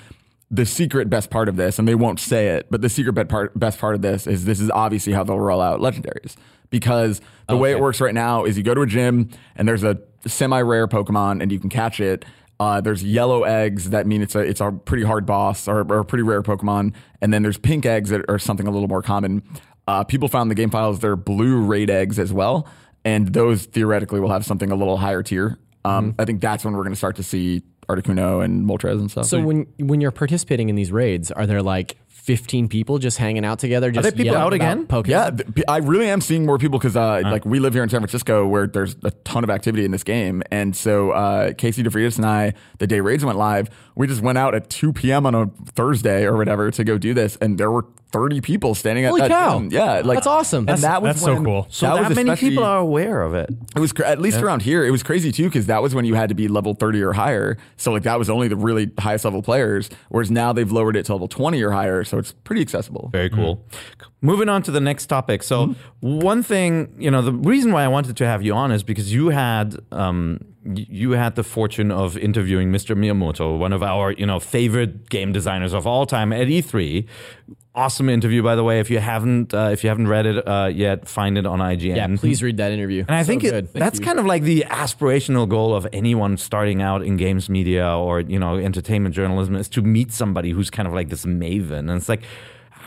the secret best part of this, and they won't say it, but the secret best part, best part of this is this is obviously how they'll roll out legendaries. Because the way it works right now is you go to a gym and there's a semi-rare Pokemon and you can catch it. Uh, there's yellow eggs that mean it's a it's a pretty hard boss or, or a pretty rare Pokemon, and then there's pink eggs that are something a little more common. Uh, people found the game files they're blue raid eggs as well, and those theoretically will have something a little higher tier. Um, I think that's when we're going to start to see Articuno and Moltres and stuff. So when when you're participating in these raids, are there like 15 people just hanging out together? Just there people out again? Pokemon? Yeah, th- I really am seeing more people because uh, like we live here in San Francisco where there's a ton of activity in this game, and so uh, Casey DeFreitas and I, the day raids went live, we just went out at 2 p.m. on a Thursday or whatever to go do this, and there were 30 people standing at Holy that cow. gym. Yeah, like That's awesome. And That's- that was that's so cool. So that that, was many people are aware of it. It was cr- at least around here. It was crazy too because that was when you had to be level thirty or higher. So like that was only the really highest level players. Whereas now they've lowered it to level twenty or higher, so it's pretty accessible. Very cool. Moving on to the next topic. So, one thing, you know, the reason why I wanted to have you on is because you had um, you had the fortune of interviewing Mr. Miyamoto, one of our, you know, favorite game designers of all time at E3. Awesome interview, by the way. If you haven't uh, if you haven't read it uh, yet, find it on IGN. Yeah, please read that interview. And I So think it, that's kind of like the aspirational goal of anyone starting out in games media or you know entertainment journalism is to meet somebody who's kind of like this maven. And it's like,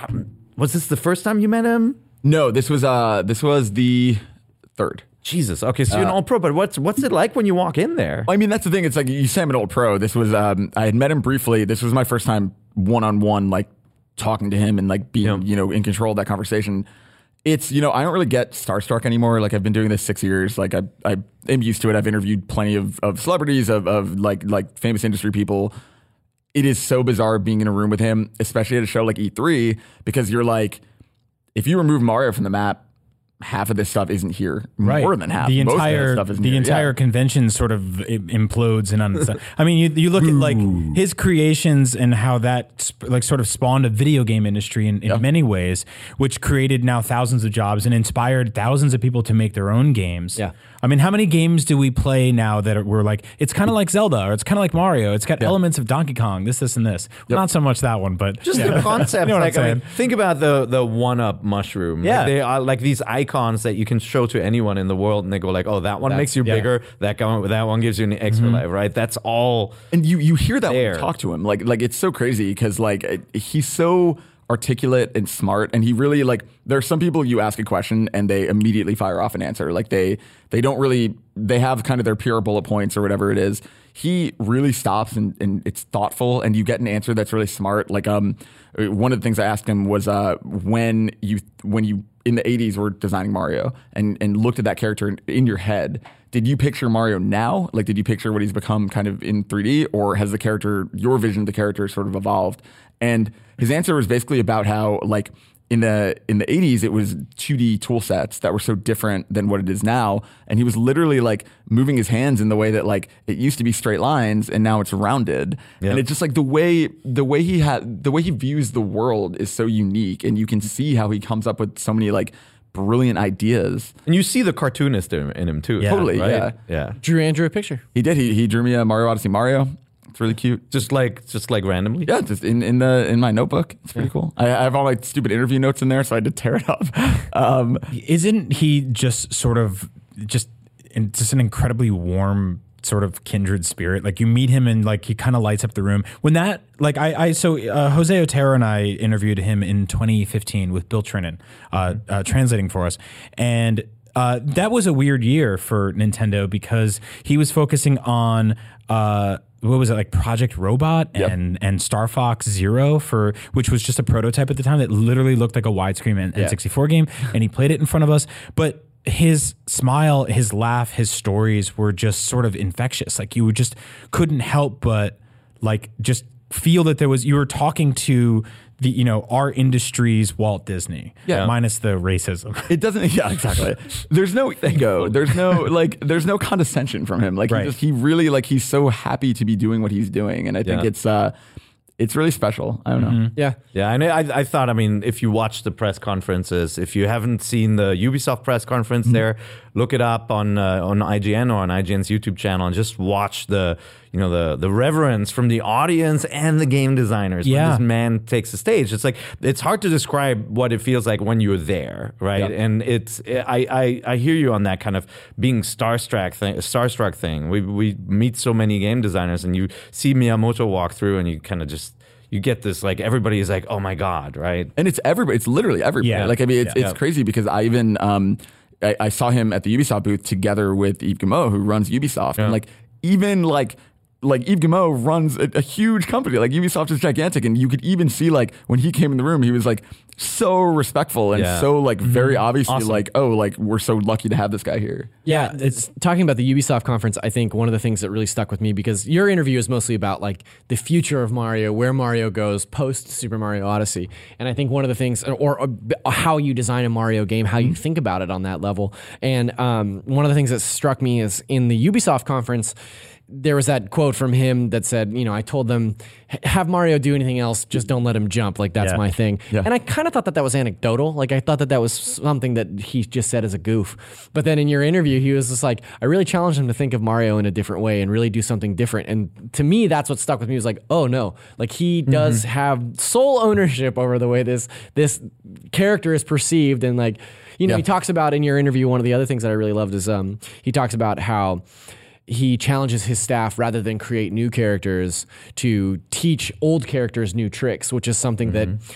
um, was this the first time you met him? No, this was uh this was the third. Jesus. Okay, so you're an old pro, but what's what's it like when you walk in there? I mean, that's the thing. It's like you say I'm an old pro. This was um, I had met him briefly. This was my first time one on one, like talking to him and like being Yeah. you know in control of that conversation. It's you know I don't really get starstruck anymore. Like I've been doing this six years. Like I I am used to it. I've interviewed plenty of, of celebrities of of like like famous industry people. It is so bizarre being in a room with him, especially at a show like E3, because you're like, if you remove Mario from the map, half of this stuff isn't here. Right. More than half. The entire stuff the here. entire Yeah. convention sort of implodes and on. I mean, you, you look at like his creations and how that sp- like sort of spawned a video game industry in, in many ways, which created now thousands of jobs and inspired thousands of people to make their own games. Yeah. I mean, how many games do we play now that are, we're like, it's kind of like Zelda or it's kind of like Mario. It's got elements of Donkey Kong, this, this, and this. Well, not so much that one, but Just the concept. You know what I'm like, I mean, think about the the one up mushroom. Like, Yeah. they are like these icons that you can show to anyone in the world, and they go like, "Oh, that one makes you yeah. bigger. That one, that one gives you an extra mm-hmm. life, right?" That's all. and you you hear that when you talk to him like like it's so crazy because like he's so articulate and smart and he really like there are some people you ask a question and they immediately fire off an answer like they they don't really they have kind of their pure bullet points or whatever it is he really stops and, and it's thoughtful and you get an answer that's really smart like um one of the things i asked him was uh when you when you in the 80s were designing mario and and looked at that character in, in your head did you picture Mario now? Like, did you picture what he's become kind of in 3D, or has the character, your vision of the character, sort of evolved? And his answer was basically about how, like, in the in the 80s, it was 2D tool sets that were so different than what it is now, and he was literally like moving his hands in the way that like it used to be straight lines, and now it's rounded, and it's just like the way the way he had the way he views the world is so unique, and you can see how he comes up with so many like brilliant ideas. And you see the cartoonist in, in him too. Totally, right? yeah. yeah. Drew Andrew a picture. He did. He, he drew me a Mario Odyssey Mario. It's really cute. Just like just like randomly. Yeah, just in, in the in my notebook. It's pretty cool. I, I have all my stupid interview notes in there, so I had to tear it up. Um, isn't he just sort of just in, just an incredibly warm sort of kindred spirit like you meet him and like he kind of lights up the room when that like i i so uh, jose otero and i interviewed him in 2015 with bill trinen uh, uh, translating for us and uh, that was a weird year for Nintendo because he was focusing on. Uh, what was it like Project Robot and and Star Fox Zero for which was just a prototype at the time that literally looked like a widescreen N- N64 game and he played it in front of us. But his smile his laugh his stories were just sort of infectious. Like you just couldn't help but like just feel that there was you were talking to the you know our industry's Walt Disney Yeah. minus the racism It doesn't. Yeah, exactly. There's no ego. There's no like. There's no condescension from him. Like Right. he just he really like he's so happy to be doing what he's doing, and I think Yeah. it's uh, it's really special. I don't know. Yeah. Yeah, and I, I thought, I mean, if you watch the press conferences, if you haven't seen the Ubisoft press conference there, look it up on uh, on IGN or on IGN's YouTube channel and just watch the you know the the reverence from the audience and the game designers when Yeah. this man takes the stage. It's like it's hard to describe what it feels like when you're there, right? And it's I, I I hear you on that kind of being starstruck thing, starstruck thing. We we meet so many game designers, and you see Miyamoto walk through, and you kind of just you get this like everybody is like, oh my god, right? And it's everybody. It's literally everybody. Yeah. Like I mean, it's, Yeah. it's crazy because I even um, I, I saw him at the Ubisoft booth together with Yves Guillemot, who runs Ubisoft, and like even like. Like Yves Guillemot runs a, a huge company. Like Ubisoft is gigantic, and you could even see like when he came in the room, he was like so respectful and Yeah. so like very obviously Awesome. like oh like we're so lucky to have this guy here. Yeah, it's talking about the Ubisoft conference. I think one of the things that really stuck with me because your interview is mostly about like the future of Mario, where Mario goes post Super Mario Odyssey, and I think one of the things, or, or how you design a Mario game, how you think about it on that level, and um, one of the things that struck me is in the Ubisoft conference. There was that quote from him that said, "You know, I told them have Mario do anything else, just don't let him jump. Like that's Yeah. my thing." Yeah. And I kind of thought that that was anecdotal. Like I thought that that was something that he just said as a goof. But then in your interview, he was just like, I really challenged him to think of Mario in a different way and really do something different. And to me, that's what stuck with me. Was like, oh no, like he does have sole ownership over the way this this character is perceived. And like, you know, Yeah. he talks about in your interview. One of the other things that I really loved is um, he talks about how he challenges his staff rather than create new characters to teach old characters new tricks, which is something that mm-hmm.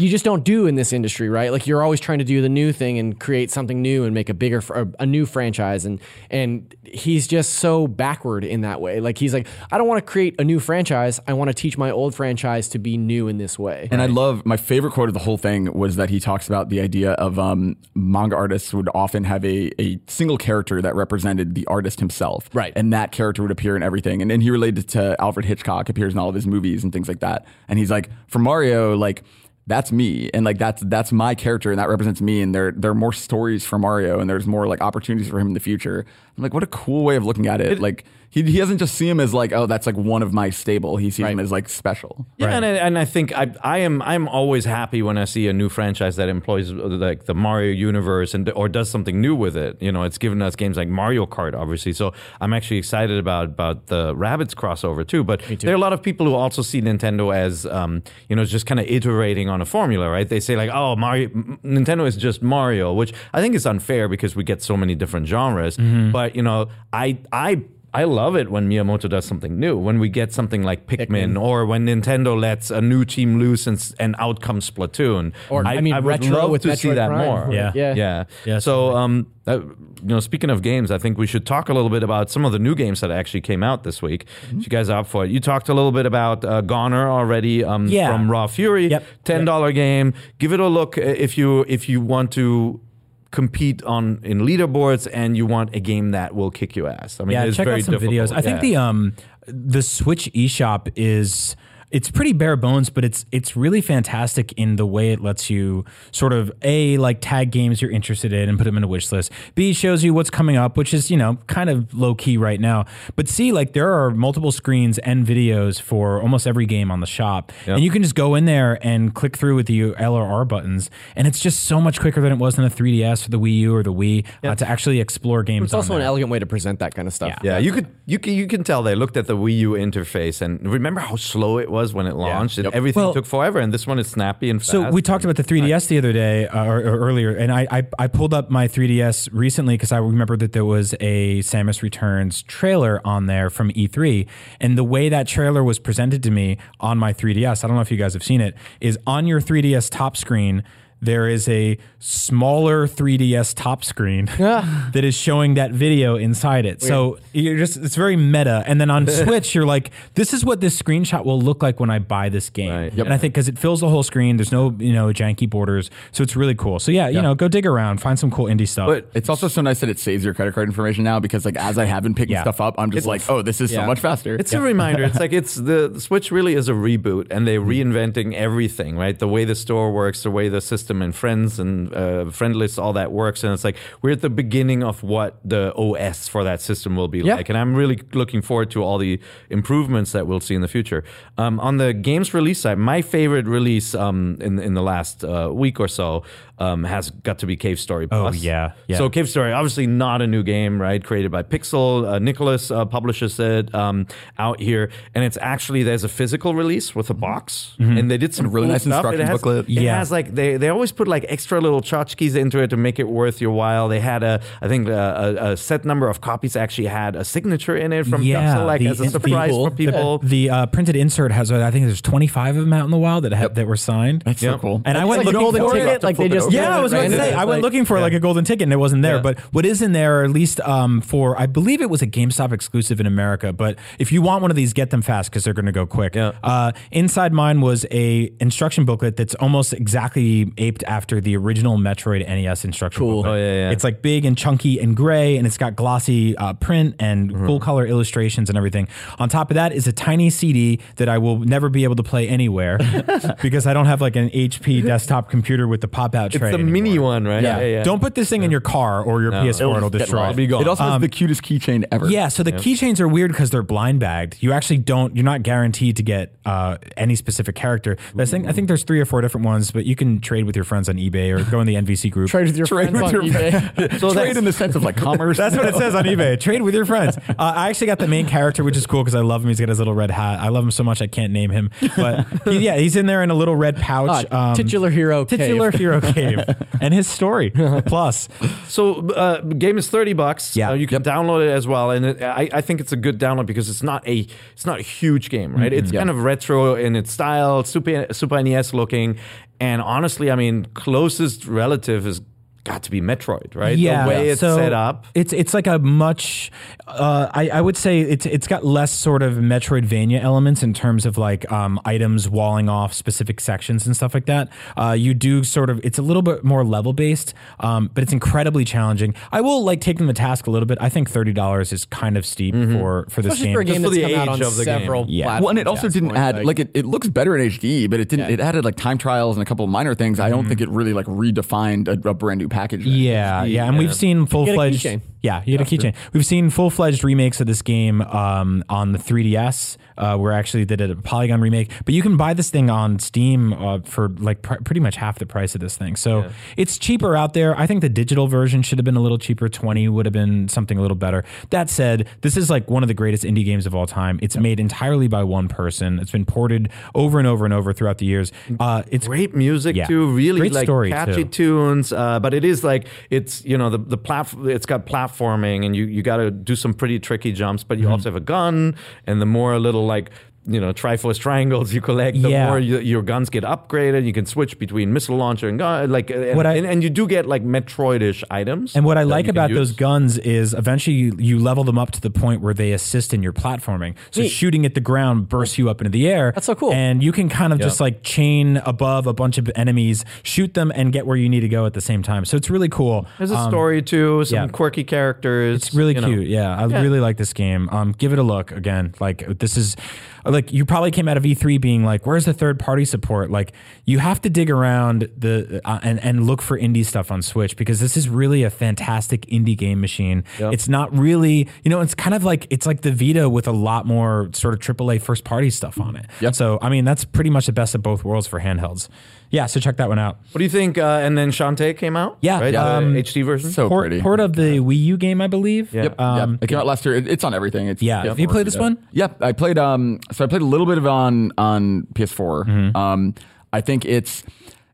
You just don't do in this industry, right? Like you're always trying to do the new thing and create something new and make a bigger, fr- a new franchise, and and he's just so backward in that way. Like he's like, I don't want to create a new franchise. I want to teach my old franchise to be new in this way. And I love my favorite quote of the whole thing was that he talks about the idea of um, manga artists would often have a, a single character that represented the artist himself. Right. And that character would appear in everything. And then he related to Alfred Hitchcock, appears in all of his movies and things like that. And he's like, for Mario, like, that's me and like that's that's my character and that represents me and there there are more stories for Mario and there's more like opportunities for him in the future. I'm like what a cool way of looking at it. like he, he doesn't just see him as like oh that's like one of my stable. He sees him as like special. Yeah, and, I, and I think I, I am I'm always happy when I see a new franchise that employs uh, like the Mario universe and or does something new with it. You know, it's given us games like Mario Kart, obviously. So I'm actually excited about about the Rabbids crossover too. But there are a lot of people who also see Nintendo as um, you know just kind of iterating on a formula, right? They say like, oh, Mario, M- Nintendo is just Mario, which I think is unfair because we get so many different genres. But you know, I I. I love it when Miyamoto does something new. When we get something like Pikmin, or when Nintendo lets a new team loose and, and out comes Splatoon. Or, I mean, I would retro love with to see that Prime. more. Yeah. Yeah. yeah, Yeah, So, um, uh, you know, speaking of games, I think we should talk a little bit about some of the new games that actually came out this week. Mm-hmm. If you guys are up for it, you talked a little bit about uh, GoNNER already um, Yeah. from Raw Fury. Yep. Ten dollar game. Give it a look uh, if you if you want to compete on in leaderboards and you want a game that will kick your ass. I mean, yeah, it's check very out some difficult. videos. I think the um the Switch eShop is it's pretty bare bones, but it's it's really fantastic in the way it lets you sort of a like tag games you're interested in and put them in a wish list. B shows you what's coming up, which is you know kind of low key right now. But C like there are multiple screens and videos for almost every game on the shop, and you can just go in there and click through with the L or R buttons, and it's just so much quicker than it was in the 3DS or the Wii U or the Wii uh, to actually explore games. It's also on an there. elegant way to present that kind of stuff. Yeah, you could you can you can tell they looked at the Wii U interface and remember how slow it was when it launched. And everything Well- took forever, and this one is snappy and fast. So we talked about the 3DS the other day uh, or, or earlier, and I, I I pulled up my 3DS recently because I remember that there was a Samus Returns trailer on there from E3, and the way that trailer was presented to me on my 3DS, I don't know if you guys have seen it, is on your 3DS top screen. There is a smaller 3DS top screen that is showing that video inside it. So you're just it's very meta. And then on Switch, you're like, this is what this screenshot will look like when I buy this game. Right. And I think because it fills the whole screen, there's no you know janky borders, so it's really cool. So yeah, you know, go dig around, find some cool indie stuff. But It's also so nice that it saves your credit card information now because like as I have been picking Yeah. stuff up, I'm just like, oh, this is Yeah. so much faster. It's a reminder. It's like it's the, the Switch really is a reboot, and they're reinventing everything, right? The way the store works, the way the system and friends and uh, friend lists, all that works, and it's like we're at the beginning of what the OS for that system will be Yeah. like, and I'm really looking forward to all the improvements that we'll see in the future. Um, on the games release side, my favorite release um, in in the last uh, week or so um, has got to be Cave Story Oh, yeah, yeah. So Cave Story, obviously not a new game, right? Created by Pixel. Uh, Nicalis uh, publishes it um, out here, and it's actually there's a physical release with a box, and they did some really cool nice stuff. instruction it has, booklet. It Yeah. has like they they always put like extra little tchotchkes into it to make it worth your while. They had a I think a, a, a set number of copies actually had a signature in it from Yeah, Pixel, like the- as a surprise cool. for people. the uh, printed insert has, uh, I think there's 25 of them out in the wild that have, that were signed. That's so cool. And I It's went like a looking golden for ticket, it. like they flip it just. Yeah, I was going to say. I went Like- looking for like a golden ticket and it wasn't there. Yeah. But what is in there, or at least um, for, I believe it was a GameStop exclusive in America. But if you want one of these, get them fast because they're going to go quick. Yeah. Uh, inside mine was a instruction booklet that's almost exactly aped after the original Metroid NES instruction Cool. booklet. Oh, yeah, yeah. It's like big and chunky and gray, and it's got glossy uh, print and Mm-hmm. full color illustrations and everything. On top of that is a tiny CD that I will never be able to play anywhere because I don't have like an HP desktop computer with the pop out tray. It's tray. the anymore. mini one, right? Yeah. yeah. Don't put this thing in your car or your PS4. It'll, just get destroy lost. it. gone. It also has the cutest keychain ever. Yeah, so the keychains are weird because they're blind bagged. You actually don't. You're not guaranteed to get uh, any specific character. But I think I think there's three or four different ones, but you can trade with your friends on eBay or go in the NVC group. Trade with your Trade friends with on your eBay. So trade in the sense of like commerce. That's what it says on eBay. Trade with your friends. Uh, I actually got the main character, which is cool because I love him. He's got his little red hat. I love him so much I can't name him. But he, yeah, he's in there in a little red pouch. Ah, titular hero cave. Titular hero cave, and his story plus. So, uh, game is thirty bucks. Yeah. Uh, you can download it as well, and it, I, I think it's a good download because it's not a it's not a huge game, right? It's kind of retro in its style, super Super NES looking, and honestly, I mean, closest relative is got to be Metroid, right? Yeah, the way it's so set up. It's it's like a much. Uh, I I would say it's it's got less sort of Metroidvania elements in terms of like um, items walling off specific sections and stuff like that. Uh, you do sort of it's a little bit more level based, um, but it's incredibly challenging. I will like take them to task a little bit. I think thirty dollars is kind of steep for for this Especially game. for a game for that's the come out age on of the game. several Yeah. platforms. Well, and it also at this didn't add like it, it looks better in HD, but it didn't. Yeah. It added like time trials and a couple of minor things. I don't think it really like redefined a, a brand new package. Yeah, yeah, and we've seen full fledged. Yeah, you get a keychain. We've seen full fledged remakes of this game um, on the 3DS. Uh, where actually did a Polygon remake, but you can buy this thing on Steam uh, for like pr- pretty much half the price of this thing. So it's cheaper out there. I think the digital version should have been a little cheaper. Twenty would have been something a little better. That said, this is like one of the greatest indie games of all time. It's made entirely by one person. It's been ported over and over and over throughout the years. Uh, it's Great music Yeah. too, really Great like story, catchy too. tunes. Uh, but it is like it's you know the the platform. It's got platforming, and you you got to do some pretty tricky jumps. But you Mm-hmm. also have a gun, and the more a little like you know Triforce triangles you collect, the Yeah. more you, your guns get upgraded. You can switch between missile launcher and gun, like and, What I- and, and you do get like Metroidish items. And what I like about those guns is eventually you, you level them up to the point where they assist in your platforming. So Neat. shooting at the ground bursts you up into the air. That's so cool. And you can kind of just like chain above a bunch of enemies, shoot them, and get where you need to go at the same time. So it's really cool. There's a story too, some yeah. quirky characters. It's really you know. cute. Yeah, I really like this game. Um, give it a look again. Like this is, like you probably came out of E3 being like, "Where's the third party support?" Like you have to dig around the uh, and and look for indie stuff on Switch because this is really a fantastic indie game machine. It's not really, you know, it's kind of like it's like the Vita with a lot more sort of AAA first party stuff on it. Yep. So I mean, that's pretty much the best of both worlds for handhelds. Yeah, so check that one out. What do you think? Uh, and then Shantae came out. Yeah, right? um, the HD version. So Port, pretty. port of the Wii U game, I believe. Yep. Um, yeah, it came out last year. It- it's on everything. It's, Yeah. Have you played this one? Yep. I played. Um, so I played a little bit of on on PS4. Mm-hmm. Um, I think it's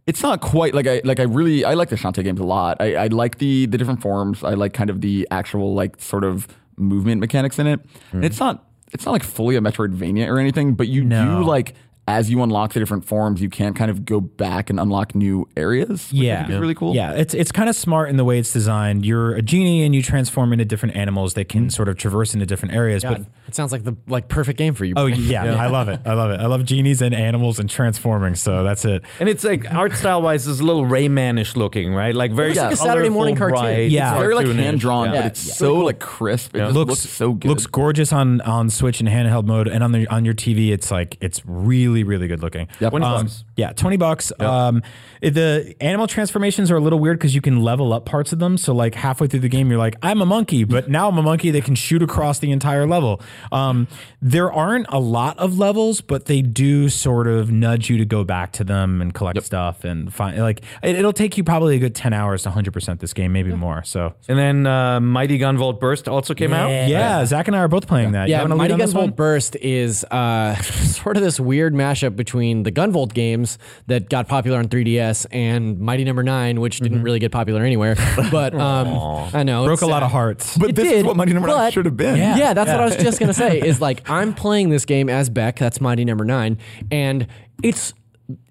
it's not quite like I like I really I like the Shantae games a lot. I, I like the the different forms. I like kind of the actual like sort of movement mechanics in it. And it's not it's not like fully a Metroidvania or anything, but you No. do like as you unlock the different forms, you can kind of go back and unlock new areas. Which I Yeah, think is really cool. Yeah, it's it's kind of smart in the way it's designed. You're a genie and you transform into different animals that can mm-hmm. sort of traverse into different areas. But it sounds like the like perfect game for you. oh Brian. yeah, I love it. I love it. I love genies and animals and transforming. So that's it. And it's like art style wise, is a little Raymanish looking, right? Like very looks like a Saturday morning cartoon. bright, Yeah. It's very like hand drawn, Yeah. but it's so like crisp. It just looks, looks, so good. Looks gorgeous on on Switch in handheld mode, and on the on your TV, it's like it's really really really good looking. Yep. 20 Um, bucks. Yeah, twenty bucks. Um, it- the animal transformations are a little weird because you can level up parts of them. So like halfway through the game, you're like, I'm a monkey, but now I'm a monkey that can shoot across the entire level. Um, there aren't a lot of levels, but they do sort of nudge you to go back to them and collect stuff and find like it, it'll take you probably a good ten hours to hundred percent this game, maybe more. So. And then uh, Mighty Gunvolt Burst also came out. Yeah, Zach and I are both playing that. Yeah, Mighty on this one? Gunvolt Burst is uh, sort of this weird mashup between the Gunvolt games that got popular on 3DS and Mighty Number Nine, which didn't really get popular anywhere. But um, I know Broke a lot of hearts. but It this did, is what Mighty Number Nine should have been. Yeah, that's what I was just gonna say. Is like I'm playing this game as Beck. That's Mighty Number Nine, and it's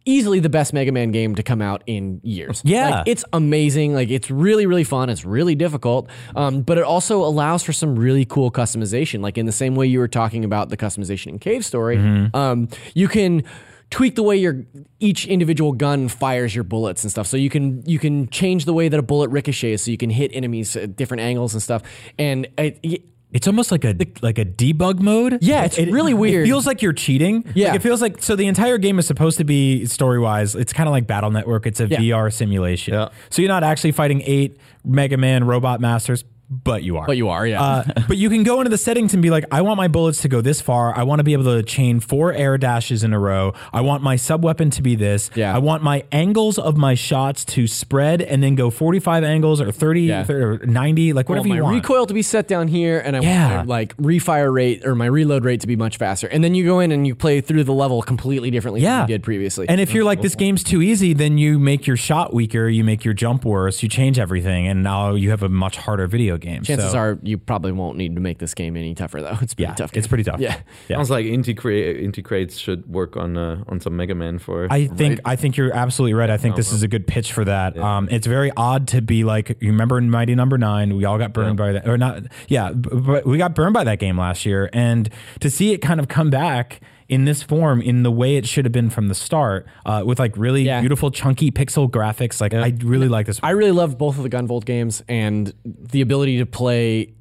easily the best Mega Man game to come out in years. Yeah. like, it's amazing. Like it's really really fun. It's really difficult, um, but it also allows for some really cool customization. Like in the same way you were talking about the customization in Cave Story, um, you can tweak the way your each individual gun fires your bullets and stuff. So you can you can change the way that a bullet ricochets, so you can hit enemies at different angles and stuff. And it, It's almost like a like a debug mode. Yeah, it's really weird. It feels like you're cheating. Yeah. Like, it feels like so the entire game is supposed to be story wise. It's kind of like Battle Network. It's a Yeah. VR simulation. Yeah. So you're not actually fighting eight Mega Man robot masters, but you are. But you are, yeah. Uh, but you can go into the settings and be like, I want my bullets to go this far. I want to be able to chain four air dashes in a row. I want my sub weapon to be this. Yeah. I want my angles of my shots to spread and then go 45 angles or 30 Yeah. or 90, like whatever my you want. recoil to be set down here, and I Yeah. want my, like refire rate or my reload rate to be much faster. And then you go in and you play through the level completely differently Yeah. than you did previously. And if you're like, this game's too easy, then you make your shot weaker, you make your jump worse, you change everything, and now you have a much harder video game. chances So, are you probably won't need to make this game any tougher though. It's pretty yeah, tough. it's pretty tough. Yeah. yeah. Sounds like Inti Create, Inticrates should work on uh, on some Mega Man for. I think I think you're absolutely right. I think this is a good pitch for that. Um, it's very odd to be like you remember in Mighty Number Nine, we all got burned by that, or not? Yeah, b- but we got burned by that game last year, and to see it kind of come back in this form, in the way it should have been from the start, uh, with like really Yeah. beautiful chunky pixel graphics, like I really like this. I really love both of the Gunvolt games and the ability to play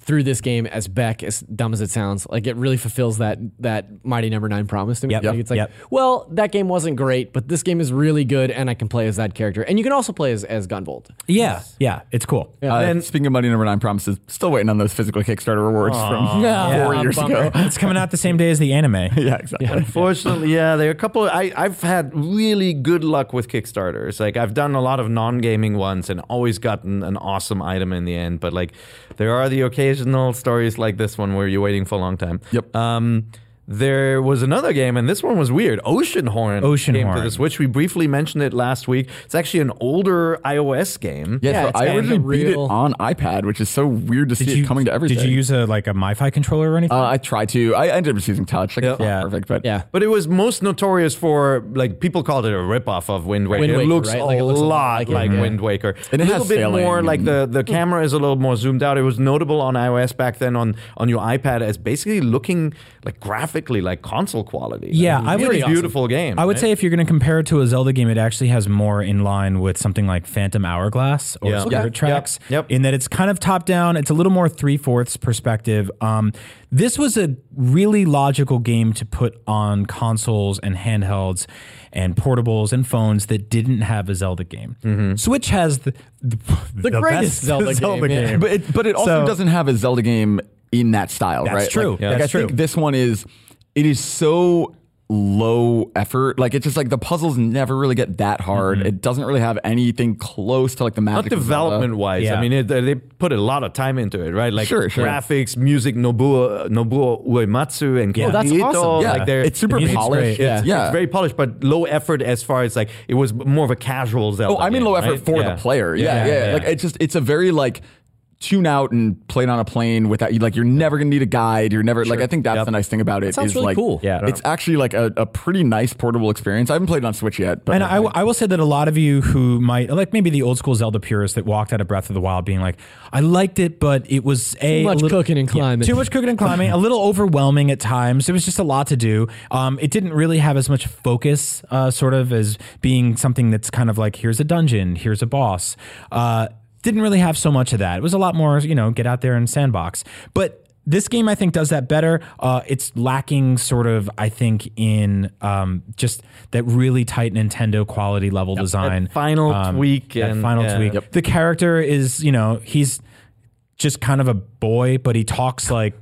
through this game as Beck, as dumb as it sounds, like it really fulfills that that Mighty Number Nine promise to me. Yep. Like, it's like, Yep. well, that game wasn't great, but this game is really good, and I can play as that character, and you can also play as as Gunvolt. yeah, yeah, it's cool. Uh, and speaking of Mighty Number Nine promises, still waiting on those physical Kickstarter rewards from Yeah. four Yeah, years bummer. ago. It's coming out the same day as the anime. yeah, exactly. Unfortunately, yeah, there are a couple. Of, I I've had really good luck with Kickstarters. Like I've done a lot of non-gaming ones and always gotten an awesome item in the end. But like, there are the occasional stories like this one where you're waiting for a long time. Yep. Um, there was another game, and this one was weird. Oceanhorn. Oceanhorn. came to the Switch. We briefly mentioned it last week. It's actually an older iOS game. Yeah, Yeah, so it's I kind of originally beat it real- on iPad, which is so weird to see Did it coming to everything. Did you use a like a MiFi controller or anything? Uh, I tried to. I ended up just using touch. Like, it's not Yeah. perfect, but Yeah. But it was most notorious for like people called it a ripoff of Wind Waker. Wind it looks right? a Like, it looks a lot lot like like, it. Wind Waker. And it a little has bit sailing more like the, the camera is a little more zoomed out. It was notable on iOS back then on on your iPad as basically looking like graphically like console quality. Yeah, Like, I would- really awesome. beautiful game. I would right? say if you're going to compare it to a Zelda game, it actually has more in line with something like Phantom Hourglass or Yeah. Spirit Okay. Tracks. Yep. Yep. In that it's kind of top down. It's a little more three fourths perspective. Um, this was a really logical game to put on consoles and handhelds and portables and phones that didn't have a Zelda game. Mm-hmm. Switch has the the, The greatest best Zelda game, yeah. but it, but it also So- doesn't have a Zelda game in that style, That's right? true. Like, Yeah. like, That's I think true. this one is. It is so low effort. Like it's just like the puzzles never really get that hard. Mm-hmm. It doesn't really have anything close to like the not magic. of Zelda. development wise. Yeah. I mean, it, they put a lot of time into it, right? Like Sure, sure. graphics, music, Nobuo Nobuo Uematsu and Oh, that's Kenji Ito, awesome. Yeah, like they're it's super polished. great, It's, yeah. it's very polished, but low effort as far as like it was more of a casual Zelda. Oh, I mean game, low effort right? for Yeah. the player. Yeah, yeah. yeah. Like it's just it's a very like tune out and play it on a plane without you like you're never gonna need a guide. You're never like I think that's the nice thing about it. sounds is, really like, cool. Yeah. it's actually like a, a pretty nice portable experience. I haven't played it on Switch yet, but And I, I will say that a lot of you who might like maybe the old school Zelda purists that walked out of Breath of the Wild being like, I liked it, but it was a Too much a little- cooking and Yeah, climbing. too much cooking and climbing, a little overwhelming at times. It was just a lot to do. Um, it didn't really have as much focus, uh, sort of as being something that's kind of like here's a dungeon, here's a boss. Uh, didn't really have so much of that. It was a lot more, you know, get out there and sandbox. But this game, I think, does that better. Uh, it's lacking, sort of, I think, in um, just that really tight Nintendo quality level design. final Um, tweak that and- final yeah. tweak. Yep. The character is, you know, he's just kind of a boy, but he talks like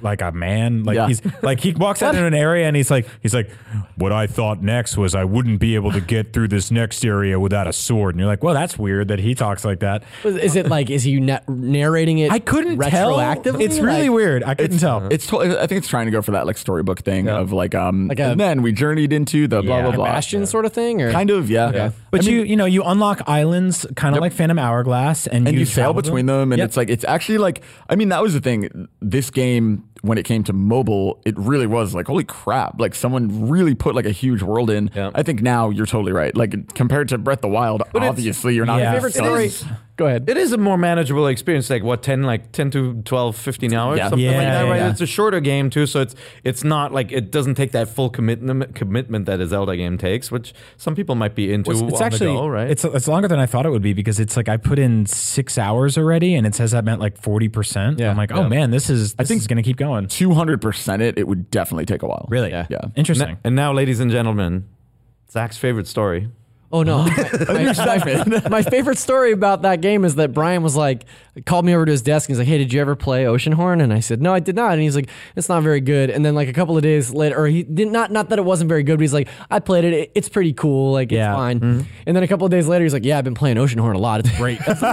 like a man. Like Yeah. he's like he walks out in an area and he's like he's like, what I thought next was I wouldn't be able to get through this next area without a sword. And you're like, well, that's weird that he talks like that. Is it like is he na- narrating it? I couldn't tell. retroactively. It's really Like- weird. I couldn't tell. It's to- I think it's trying to go for that like storybook thing of like um Like a- and then we journeyed into the blah Yeah. blah Like blah. Bastion sort of thing, or Kind of, yeah. But you you know you unlock islands kind of like Phantom Hourglass and, and you, sail travel between them, and Yep. it's like it's actually like I mean that was the thing. This game and when it came to mobile, it really was like holy crap! Like someone really put like a huge world in. Yeah. I think now you're totally right. Like compared to Breath of the Wild, obviously you're not. Yeah. favorite story. is- Go ahead. It is a more manageable experience, like what 10 like 10 to 12 15 hours Yeah. something like Yeah, that, yeah, right? yeah. It's a shorter game too, so it's it's not like it doesn't take that full commitment commitment that a Zelda game takes, which some people might be into It's, it's on actually the go, right? it's it's longer than I thought it would be because it's like I put in six hours already and it says that meant like forty percent. Yeah. I'm like, oh man, this is this think- is gonna keep going. 200% it, it would definitely take a while. Really? Yeah. Yeah. Interesting. and now ladies and gentlemen, Zach's favorite story. Oh no! my, my- my favorite story about that game is that Brian was like, called me over to his desk and he's like, "Hey, did you ever play Oceanhorn?" And I said, "No, I did not." And he's like, "It's not very good." And then like a couple of days later, or he did not not that it wasn't very good, but he's like, "I played it. it- It's pretty cool. Like Yeah. it's fine." And then a couple of days later, he's like, "Yeah, I've been playing Oceanhorn a lot. It's great." what? All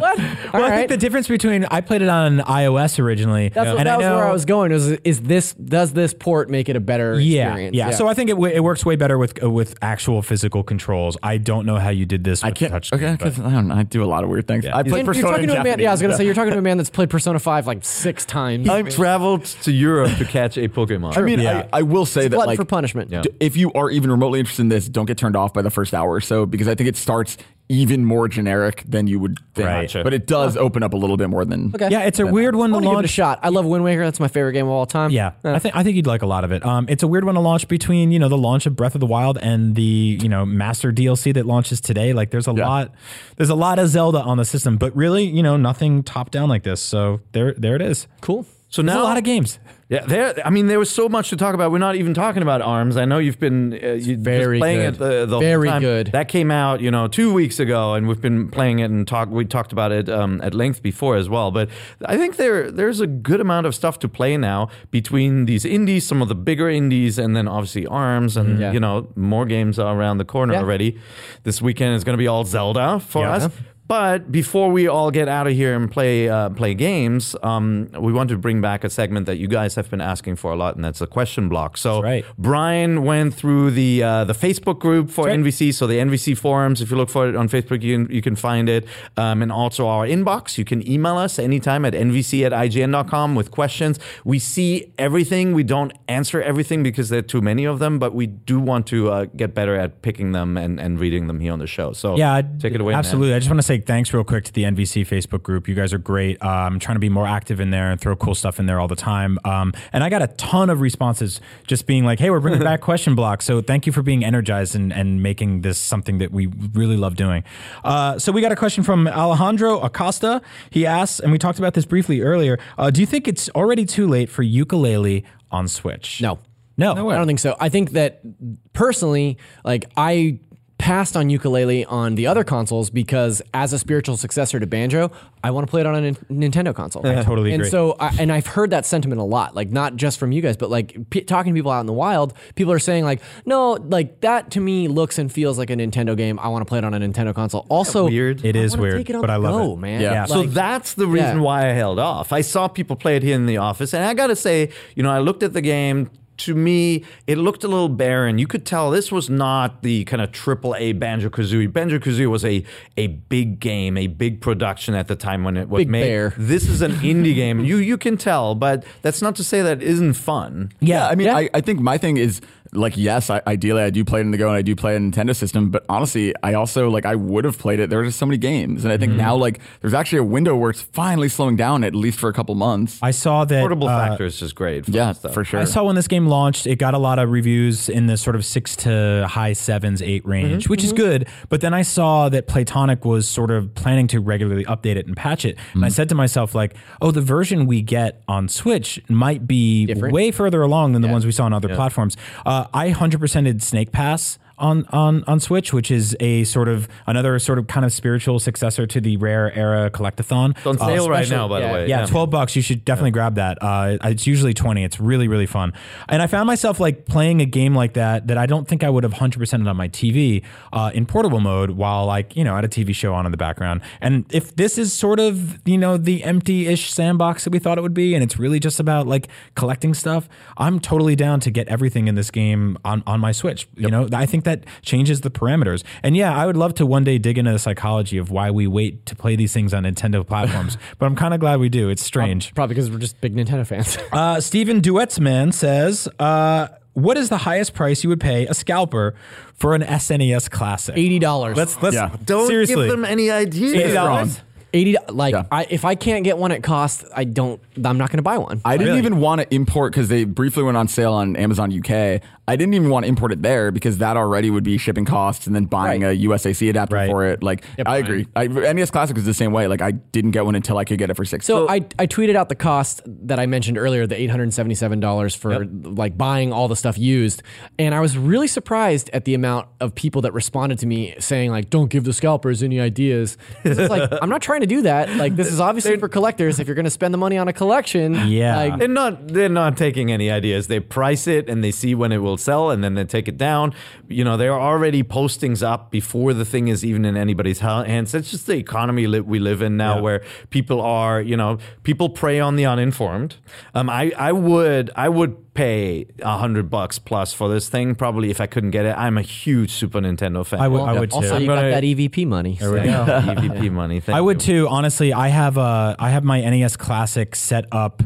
Well, I right. think the difference between I played it on iOS originally. That's what, and that was know, where I was going. Was is this does this port make it a better Yeah, experience? yeah, So I think it, w- it works way better with uh, with actual physical controls. I don't know how you did this. With I can't. touch okay, screen, because I, don't know, I do a lot of weird things. I play And Persona you're talking in to a man. Yeah, I was gonna Japanese. say you're talking to a man that's played Persona Five like six times. I traveled to Europe to catch a Pokemon. I mean, Yeah. I, I will say that like for punishment. Yeah. d- if you are even remotely interested in this, don't get turned off by the first hour or so because I think it starts even more generic than you would think. Right. Gotcha. But it does open up a little bit more than. Okay. Yeah, it's a weird one I to want to give it a launch. shot. I love Wind Waker. That's my favorite game of all time. Yeah, I think I think you'd like a lot of it. Um, it's a weird one to launch between you know the launch of Breath of the Wild and the you know Master DLC that launches today. Like there's a Yeah. lot, there's a lot of Zelda on the system, but really you know nothing top down like this. So there there it is. Cool. So There's now a lot of games. Yeah, there. I mean, there was so much to talk about. We're not even talking about Arms. I know you've been uh, you, Very playing good. it the, the Very whole time. good. That came out, you know, two weeks ago, and we've been playing it and talk. We talked about it um, at length before as well. But I think there there's a good amount of stuff to play now between these indies, some of the bigger indies, and then obviously Arms, and Yeah. you know, more games are around the corner Yeah. already. This weekend is going to be all Zelda for Yeah. us. But before we all get out of here and play uh, play games, um, we want to bring back a segment that you guys have been asking for a lot, and that's a question block. So right. Brian went through the uh, the Facebook group for right. NVC, so the NVC forums. If you look for it on Facebook, you can you can find it, um, and also our inbox. You can email us anytime at nvc at ign.com with questions. We see everything. We don't answer everything because there are too many of them, but we do want to uh, get better at picking them and, and reading them here on the show. So Yeah, take it away. man. Absolutely. I just want to say thanks real quick to the NVC Facebook group. You guys are great. Uh, I'm trying to be more active in there and throw cool stuff in there all the time. Um, and I got a ton of responses just being like, hey, we're bringing back question blocks. So thank you for being energized and, and making this something that we really love doing. Uh, so we got a question from Alejandro Acosta. He asks, and we talked about this briefly earlier, uh, do you think it's already too late for Yooka-Laylee on Switch? No. No. I don't think so. I think that personally, like I passed on Yooka-Laylee on the other consoles because as a spiritual successor to banjo, I want to play it on a Nintendo console. I totally And agree. so, I, and I've heard that sentiment a lot, like not just from you guys, but like p- talking to people out in the wild, people are saying like, no, like that to me looks and feels like a Nintendo game. I want to play it on a Nintendo console. Also, weird? It I is weird, take it on but the I love go, it. man. Yeah. So Like, that's the reason Yeah. why I held off. I saw people play it here in the office, and I got to say, you know, I looked at the game, to me, it looked a little barren. You could tell this was not the kind of triple A Banjo Kazooie. Banjo Kazooie was a a big game, a big production at the time when it was Big made. bear. This is an indie game. You you can tell, but that's not to say that it isn't fun. Yeah, I mean, Yeah. I, I think my thing is like, yes, I, ideally I do play it in the Go and I do play it in Nintendo system, but honestly, I also like I would have played it. There were just so many games, and I think now like there's actually a window where it's finally slowing down at least for a couple months. I saw that Portable uh, factor is just great. for yeah, stuff. for sure. I saw when this game launched, it got a lot of reviews in the sort of six to high sevens, eight range, which is good. But then I saw that Playtonic was sort of planning to regularly update it and patch it. And I said to myself, like, oh, the version we get on Switch might be Different. way further along than the ones we saw on other platforms. Uh, Uh, I 100%ed Snake Pass on, on on Switch, which is a sort of another sort of kind of spiritual successor to the Rare Era Collectathon. It's on Uh, sale right now, by yeah, the way. yeah, 12 bucks. You should definitely grab that. Uh, it's usually 20. It's really, really fun. And I found myself like playing a game like that that I don't think I would have 100% on my TV uh, in portable mode while like, you know, had a TV show on in the background. And if this is sort of, you know, the empty ish sandbox that we thought it would be, and it's really just about like collecting stuff, I'm totally down to get everything in this game on, on my Switch. You know, I think that changes the parameters. And yeah, I would love to one day dig into the psychology of why we wait to play these things on Nintendo platforms, but I'm kind of glad we do. It's strange. Probably because we're just big Nintendo fans. Uh, Stephen Duetsman says, uh, "What is the highest price you would pay a scalper for an SNES Classic?" Eighty dollars. Let's let's Yeah. Don't seriously. give them any ideas. $80. Eighty. Like, Yeah. I, if I can't get one at cost, I don't. I'm not going to buy one. I didn't Really? even want to import because they briefly went on sale on Amazon UK. I didn't even want to import it there because that already would be shipping costs and then buying Right. a USAC adapter Right. for it. Like, I agree. I, NES Classic is the same way. Like, I didn't get one until I could get it for six. So I, I tweeted out the cost that I mentioned earlier, the eight hundred and seventy seven dollars for like buying all the stuff used, and I was really surprised at the amount of people that responded to me saying like, "Don't give the scalpers any ideas." 'Cause It's like I'm not trying to do that. Like this is obviously for collectors. If you're going to spend the money on a collection, Yeah. like, They're not. They're not taking any ideas. They price it and they see when it will sell, and then they take it down. You know, there are already postings up before the thing is even in anybody's ha- hands. It's just the economy li- we live in now, Yeah. where people are. You know, people prey on the uninformed. Um, I I would I would pay a hundred bucks plus for this thing probably if I couldn't get it. I'm a huge Super Nintendo fan. I would, I would too. also you gonna- got that EVP money. so- EVP money. Thank I would you. too. Honestly, I have a I have my NES Classic set up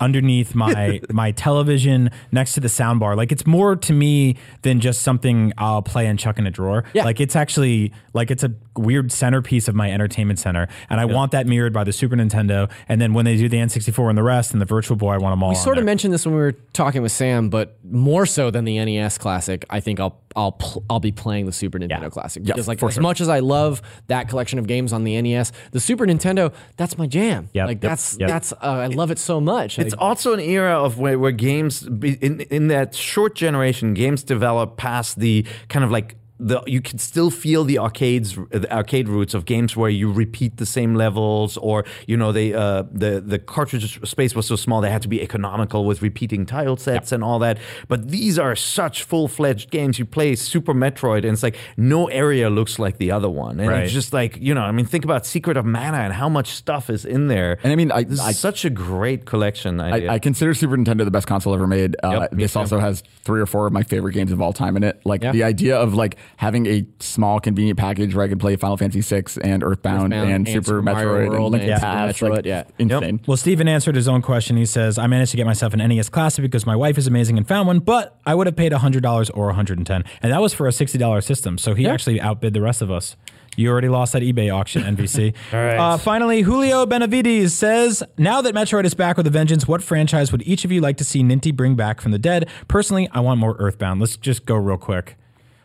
underneath my my television next to the soundbar. Like it's more to me than just something I'll play and chuck in a drawer. Yeah. Like it's actually like it's a weird centerpiece of my entertainment center, and I want that mirrored by the Super Nintendo. And then when they do the N64 and the rest and the Virtual Boy, I want them all. We on sort of there. mentioned this when we were talking with Sam, but more so than the NES Classic, I think I'll I'll pl- I'll be playing the Super Nintendo Yeah. Classic Yeah, because like for as sure. much as I love that collection of games on the NES, the Super Nintendo that's my jam. Yep, like yep, that's yep. that's uh, I love it so much. It's I- also an era of where, where games, be- in, in that short generation, games develop past the kind of like the you can still feel the arcades the arcade roots of games where you repeat the same levels or you know they uh, the the cartridge space was so small they had to be economical with repeating tile sets and all that but these are such full-fledged games you play Super Metroid and it's like no area looks like the other one and Right. it's just like you know I mean think about Secret of Mana and how much stuff is in there And I mean, I- I- such a great collection. I, I consider Super Nintendo the best console ever made. Uh, Yep, this also has three or four of my favorite games of all time in it. Like Yeah. the idea of like having a small convenient package where I could play Final Fantasy VI and Earthbound, Earthbound and, and Super, Super Mario Metroid World and Link to and Super Past, Metroid, like, yeah. insane. Well, Steven answered his own question. He says, I managed to get myself an NES Classic because my wife is amazing and found one, but I would have paid $100 or 110 And that was for a $60 system. So he actually outbid the rest of us. You already lost that eBay auction, NVC. All right. Uh, finally, Julio Benavides says, Now that Metroid is back with a vengeance, what franchise would each of you like to see Ninty bring back from the dead? Personally, I want more Earthbound. Let's just go real quick.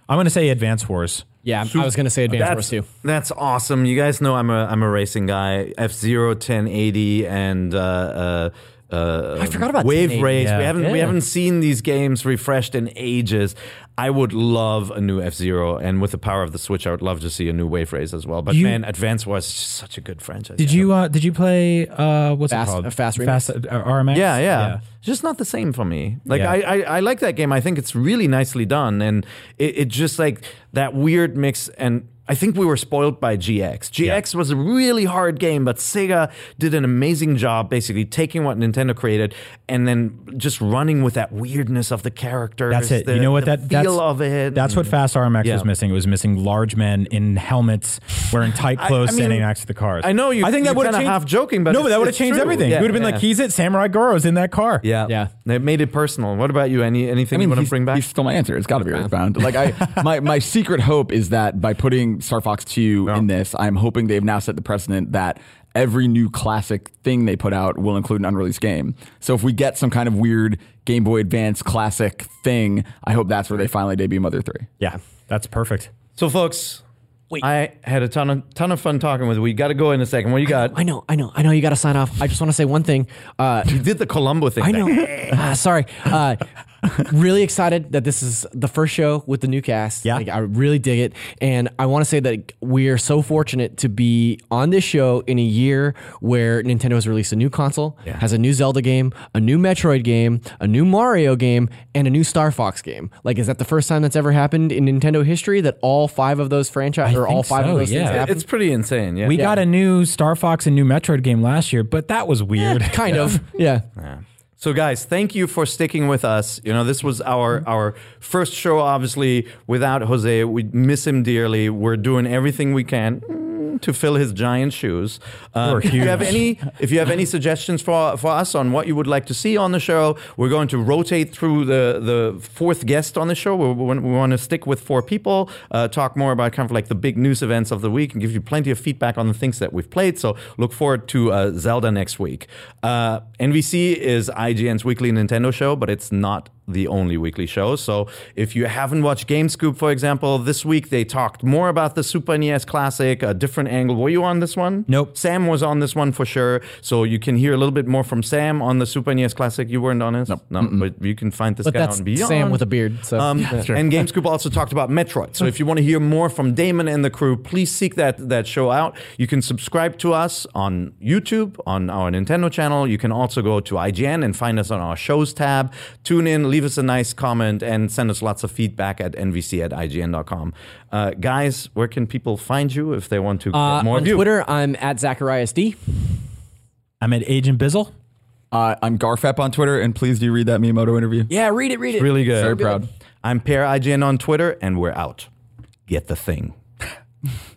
I'm going to say Advance Wars. yeah, I was gonna say Advance Wars That's too. that's awesome. You guys know I'm a I'm a racing guy. F Zero, 1080, and uh, uh, uh, I forgot about Wave 1080. Race. Yeah. We haven't we haven't seen these games refreshed in ages. I would love a new F Zero, and with the power of the Switch, I would love to see a new Wave Race as well. But You- man, Advance Wars is such a good franchise. Did you uh, did you play uh, what's Fast- it called? a Fast Remix? Fast uh, RMX. Yeah, yeah, Just not the same for me. Like Yeah. I, I, I like that game. I think it's really nicely done, and it, it just like that weird mix. And I think we were spoiled by GX. GX was a really hard game, but Sega did an amazing job basically taking what Nintendo created and then just running with that weirdness of the characters. That's it. the- you know what? the That feel that's, of it. That's what Fast RMX Yeah. was missing. It was missing large men in helmets, wearing tight clothes, I mean, standing next to the cars. I know you- I think you're that would have kinda changed. half joking, but no, but that would have changed true. everything. Yeah, it would have been yeah. like, he's it. Samurai Goro's in that car. Yeah, Yeah. They made it personal. What about you? Any anything you want to bring back? He stole my answer. It's got to be Earthbound. Like I, my my secret hope is that by putting Star Fox Two in this, I'm hoping they've now set the precedent that every new classic thing they put out will include an unreleased game. So if we get some kind of weird Game Boy Advance classic thing, I hope that's where they finally debut Mother Three. Yeah, that's perfect. So, folks, I had a ton of ton of fun talking with you. We got to go in a second. What you got? I know, I know, I know. You got to sign off. I just want to say one thing. Uh, You did the Columbo thing. I know. Ah, sorry. Uh, really excited that this is the first show with the new cast. Yeah. Like, I really dig it. And I want to say that we are so fortunate to be on this show in a year where Nintendo has released a new console, has a new Zelda game, a new Metroid game, a new Mario game, and a new Star Fox game. Like, is that the first time that's ever happened in Nintendo history that all five of those franchises I or all five so, of those yeah. things happen? It's pretty insane. Yeah. We got a new Star Fox and new Metroid game last year, but that was weird. kind of. Yeah. So guys, thank you for sticking with us. You know, this was our our first show obviously without Jose. We miss him dearly. We're doing everything we can to fill his giant shoes. Uh, We're if you have any if you have any suggestions for for us on what you would like to see on the show, we're going to rotate through the the fourth guest on the show. We, we, we want to stick with four people, uh, talk more about kind of like the big news events of the week, and give you plenty of feedback on the things that we've played. So look forward to uh, Zelda next week. Uh, NVC is IGN's weekly Nintendo show, but it's not the only weekly show. So if you haven't watched GameScoop, for example, this week they talked more about the Super NES Classic, a different angle. Were you on this one? Nope. Sam was on this one for sure. So you can hear a little bit more from Sam on the Super NES Classic. You weren't on it? No, but you can find this But guy on Beyond. Sam with a beard. So Um, Yeah. And GameScoop also talked about Metroid. So if you want to hear more from Daemon and the crew, please seek that that show out. You can subscribe to us on YouTube, on our Nintendo channel. You can also go to IGN and find us on our shows tab. Tune in, leave us a nice comment, and send us lots of feedback at nvc at ign.com. Uh, guys, where can people find you if they want to get Uh, more on of you? Twitter, I'm at Zacharias D. I'm at Agent Bizzle. Uh, I'm Garfep on Twitter, and please do read that Miyamoto interview. Yeah, read it, read it. Really good. Very proud. I'm Peer IGN on Twitter, and we're out. Get the thing.